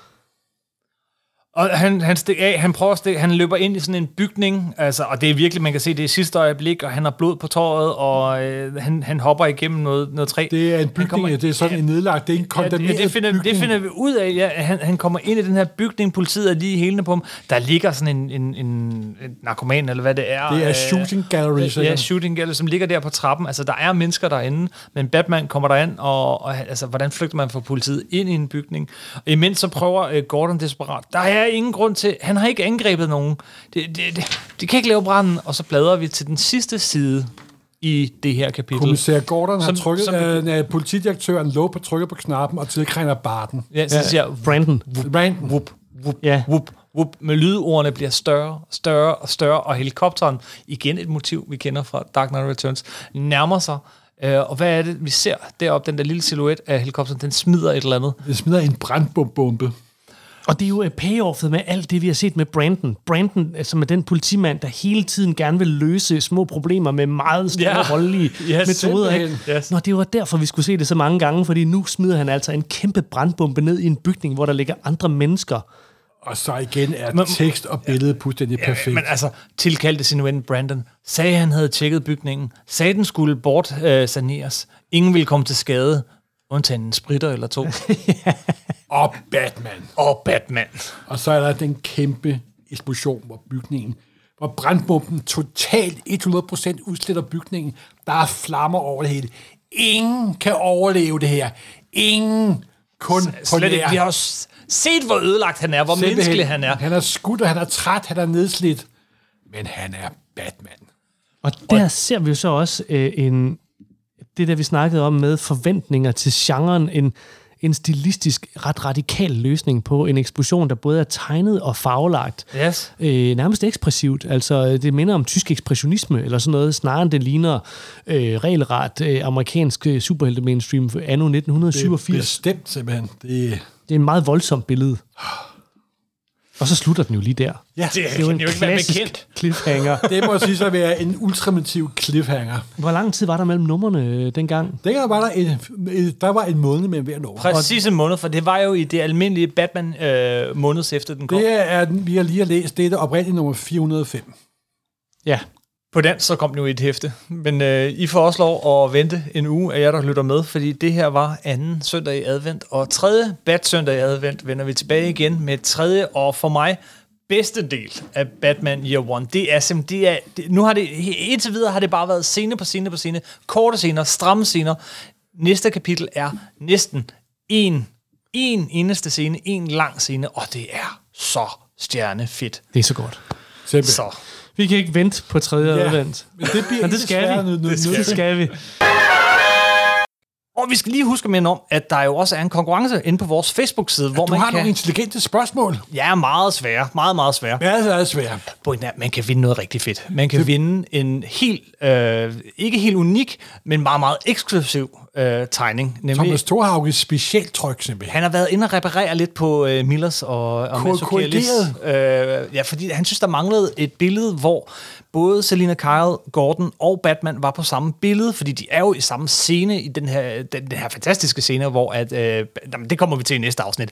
[SPEAKER 1] Og han, han, stik af, han prøver at stikke, han løber ind i sådan en bygning, altså, og det er virkelig, man kan se, det er sidste øjeblik, og han har blod på tåret, og øh, han, han hopper igennem noget, noget træ.
[SPEAKER 2] Det er en bygning,
[SPEAKER 1] kommer-
[SPEAKER 2] det er sådan en nedlagt, det er en
[SPEAKER 1] Ja,
[SPEAKER 2] kondemneret
[SPEAKER 1] det, finder,
[SPEAKER 2] bygning.
[SPEAKER 1] det finder vi ud af. Ja, han, han kommer ind i den her bygning, politiet er lige hælende på ham. Der ligger sådan en, en, en, en narkoman, eller hvad det er.
[SPEAKER 2] Det er
[SPEAKER 1] øh,
[SPEAKER 2] shooting gallery,
[SPEAKER 1] Ja,
[SPEAKER 2] sikkert.
[SPEAKER 1] shooting gallery, som ligger der på trappen. Altså, der er mennesker derinde, men Batman kommer derind, og, og altså, hvordan flygter man fra politiet ind i en bygning? Og imens så prøver øh, Gordon desperat. Der er ingen grund til, han har ikke angrebet nogen. Det, det, det, det kan ikke lave branden. Og så bladrer vi til den sidste side i det her kapitel.
[SPEAKER 2] Kommissær Gordon har
[SPEAKER 1] Som-
[SPEAKER 2] trykket,
[SPEAKER 1] som-
[SPEAKER 2] øh, politidirektøren lå på trykket på knappen og tilkrænger barten.
[SPEAKER 1] Ja, så siger
[SPEAKER 3] Brandon.
[SPEAKER 2] Brandon.
[SPEAKER 1] whoop, whoop,
[SPEAKER 3] Ja.
[SPEAKER 1] whoop, whoop, med lydordene bliver større, større og større, og helikopteren, igen et motiv, vi kender fra Dark Knight Returns, nærmer sig. Øh, og hvad er det, vi ser deroppe, den der lille silhuet af helikopteren, den smider et eller andet.
[SPEAKER 2] Det smider en brandbombe.
[SPEAKER 3] Og det er jo øh, payoffet med alt det, vi har set med Brandon. Brandon, øh, som er den politimand, der hele tiden gerne vil løse små problemer med meget store
[SPEAKER 1] Ja.
[SPEAKER 3] ja. voldelige
[SPEAKER 1] Yes,
[SPEAKER 3] metoder. Ikke?
[SPEAKER 1] Yes.
[SPEAKER 3] Nå, det var derfor, vi skulle se det så mange gange, fordi nu smider han altså en kæmpe brandbombe ned i en bygning, hvor der ligger andre mennesker.
[SPEAKER 2] Og så igen er
[SPEAKER 1] Men-
[SPEAKER 2] tekst og billede fuldstændig perfekt.
[SPEAKER 1] Men altså, tilkaldte sin ven Brandon, sagde, han havde tjekket bygningen, sagde, den skulle bort øh, saneres. Ingen ville komme til skade, undtagen en spritter eller to.
[SPEAKER 2] Og Batman.
[SPEAKER 1] og Batman.
[SPEAKER 2] Og så er der den kæmpe eksplosion, hvor bygningen, hvor brandbomben totalt 100% udsletter bygningen. Der er flammer over det hele. Ingen kan overleve det her. Ingen. Kun på
[SPEAKER 1] Slet ikke.
[SPEAKER 2] nær.
[SPEAKER 1] Vi har s- set, hvor ødelagt han er, hvor
[SPEAKER 2] Simpelthen.
[SPEAKER 1] menneskelig han er.
[SPEAKER 2] Han er skudt, og han er træt, han er nedslidt. Men han er Batman.
[SPEAKER 3] Og der ser vi jo så også øh, en, det, der vi snakkede om med forventninger til genren, en, en stilistisk ret radikal løsning på en eksplosion, der både er tegnet og farvelagt.
[SPEAKER 1] Yes.
[SPEAKER 3] Øh, nærmest ekspressivt. Altså, det minder om tysk ekspressionisme, eller sådan noget, snarere end det ligner øh, regelret øh, amerikansk øh, superhelte mainstream anno 1987.
[SPEAKER 2] Bestemt simpelthen. Det,
[SPEAKER 3] Det er en meget voldsomt billede. Og så slutter den jo lige der.
[SPEAKER 2] ja,
[SPEAKER 1] Det
[SPEAKER 3] Det er jo en
[SPEAKER 1] jo ikke
[SPEAKER 3] klassisk
[SPEAKER 1] bekendt.
[SPEAKER 3] cliffhanger.
[SPEAKER 2] det må sige så være en ultimativ cliffhanger.
[SPEAKER 3] Hvor lang tid var der mellem numrene øh, dengang?
[SPEAKER 2] Dengang var der en, der var en måned med hver nummer.
[SPEAKER 1] Præcis en måned, for det var jo i det almindelige Batman øh, måneds efter den kom.
[SPEAKER 2] Det er, vi har lige læst, det er det oprindelige nummer 405.
[SPEAKER 3] Ja,
[SPEAKER 1] På den så kom den jo i et hæfte. Men øh, I får også lov at vente en uge af jer, der lytter med, fordi det her var anden søndag i advent, og tredje bat søndag i advent vender vi tilbage igen med tredje og for mig bedste del af Batman Year One. Det er simpelthen, det er, det, nu har det, indtil videre har det bare været scene på scene på scene, korte scener, stramme scener. Næste kapitel er næsten en, en eneste scene, en lang scene, og det er så stjernefedt.
[SPEAKER 3] det er så godt.
[SPEAKER 2] Simpelthen.
[SPEAKER 1] Så.
[SPEAKER 3] Vi kan ikke vente på tredje
[SPEAKER 2] Ja,
[SPEAKER 3] advent.
[SPEAKER 2] men det bliver
[SPEAKER 3] Men det skal vi.
[SPEAKER 2] nu- nu-
[SPEAKER 3] Det skal, det skal vi.
[SPEAKER 1] Og vi skal lige huske minde om, at der jo også er en konkurrence inde på vores Facebook-side, hvor
[SPEAKER 2] Du
[SPEAKER 1] man
[SPEAKER 2] har
[SPEAKER 1] kan...
[SPEAKER 2] nogle intelligente spørgsmål.
[SPEAKER 1] Ja, meget svære. Meget, meget svære.
[SPEAKER 2] Ja, det er
[SPEAKER 1] er, man kan vinde noget rigtig fedt. Man kan det... vinde en helt, øh, ikke helt unik, men meget, meget eksklusiv øh, tegning. Nemlig,
[SPEAKER 2] Thomas Thorhauges specielt tryk, simpelthen.
[SPEAKER 1] han har været inde og reparere lidt på øh, Millers og, og
[SPEAKER 2] Kor-
[SPEAKER 1] Mazzucchellis. Øh, ja, fordi han synes, der manglede et billede, hvor både Selina Kyle, Gordon og Batman var på samme billede, fordi de er jo i samme scene i den her, den, den her fantastiske scene, hvor at, øh, jamen, det kommer vi til i næste afsnit.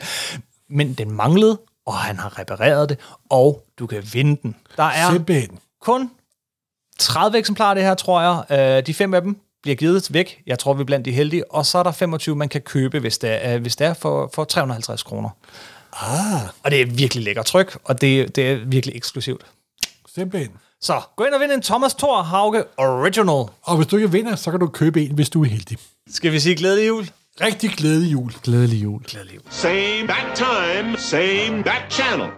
[SPEAKER 1] Men den manglede, og han har repareret det, og du kan vinde den. Der er
[SPEAKER 2] Simpelthen.
[SPEAKER 1] kun 30 eksemplarer det her, tror jeg. Øh, de fem af dem bliver givet væk. Jeg tror, vi er blandt de heldige. Og så er der 25, man kan købe, hvis det er, øh, hvis det er for, for 350 kroner.
[SPEAKER 2] Ah,
[SPEAKER 1] Og det er virkelig lækker tryk, og det, det er virkelig eksklusivt.
[SPEAKER 2] simpelthen.
[SPEAKER 1] Så gå ind og vind en Thomas Thor Hauge Original.
[SPEAKER 2] Og hvis du ikke vinder, så kan du købe en, hvis du er heldig.
[SPEAKER 1] Skal vi sige glædelig jul?
[SPEAKER 2] Rigtig glædelig jul.
[SPEAKER 3] Glædelig jul.
[SPEAKER 1] Glædelig jul.
[SPEAKER 4] Same bat time, same bat channel.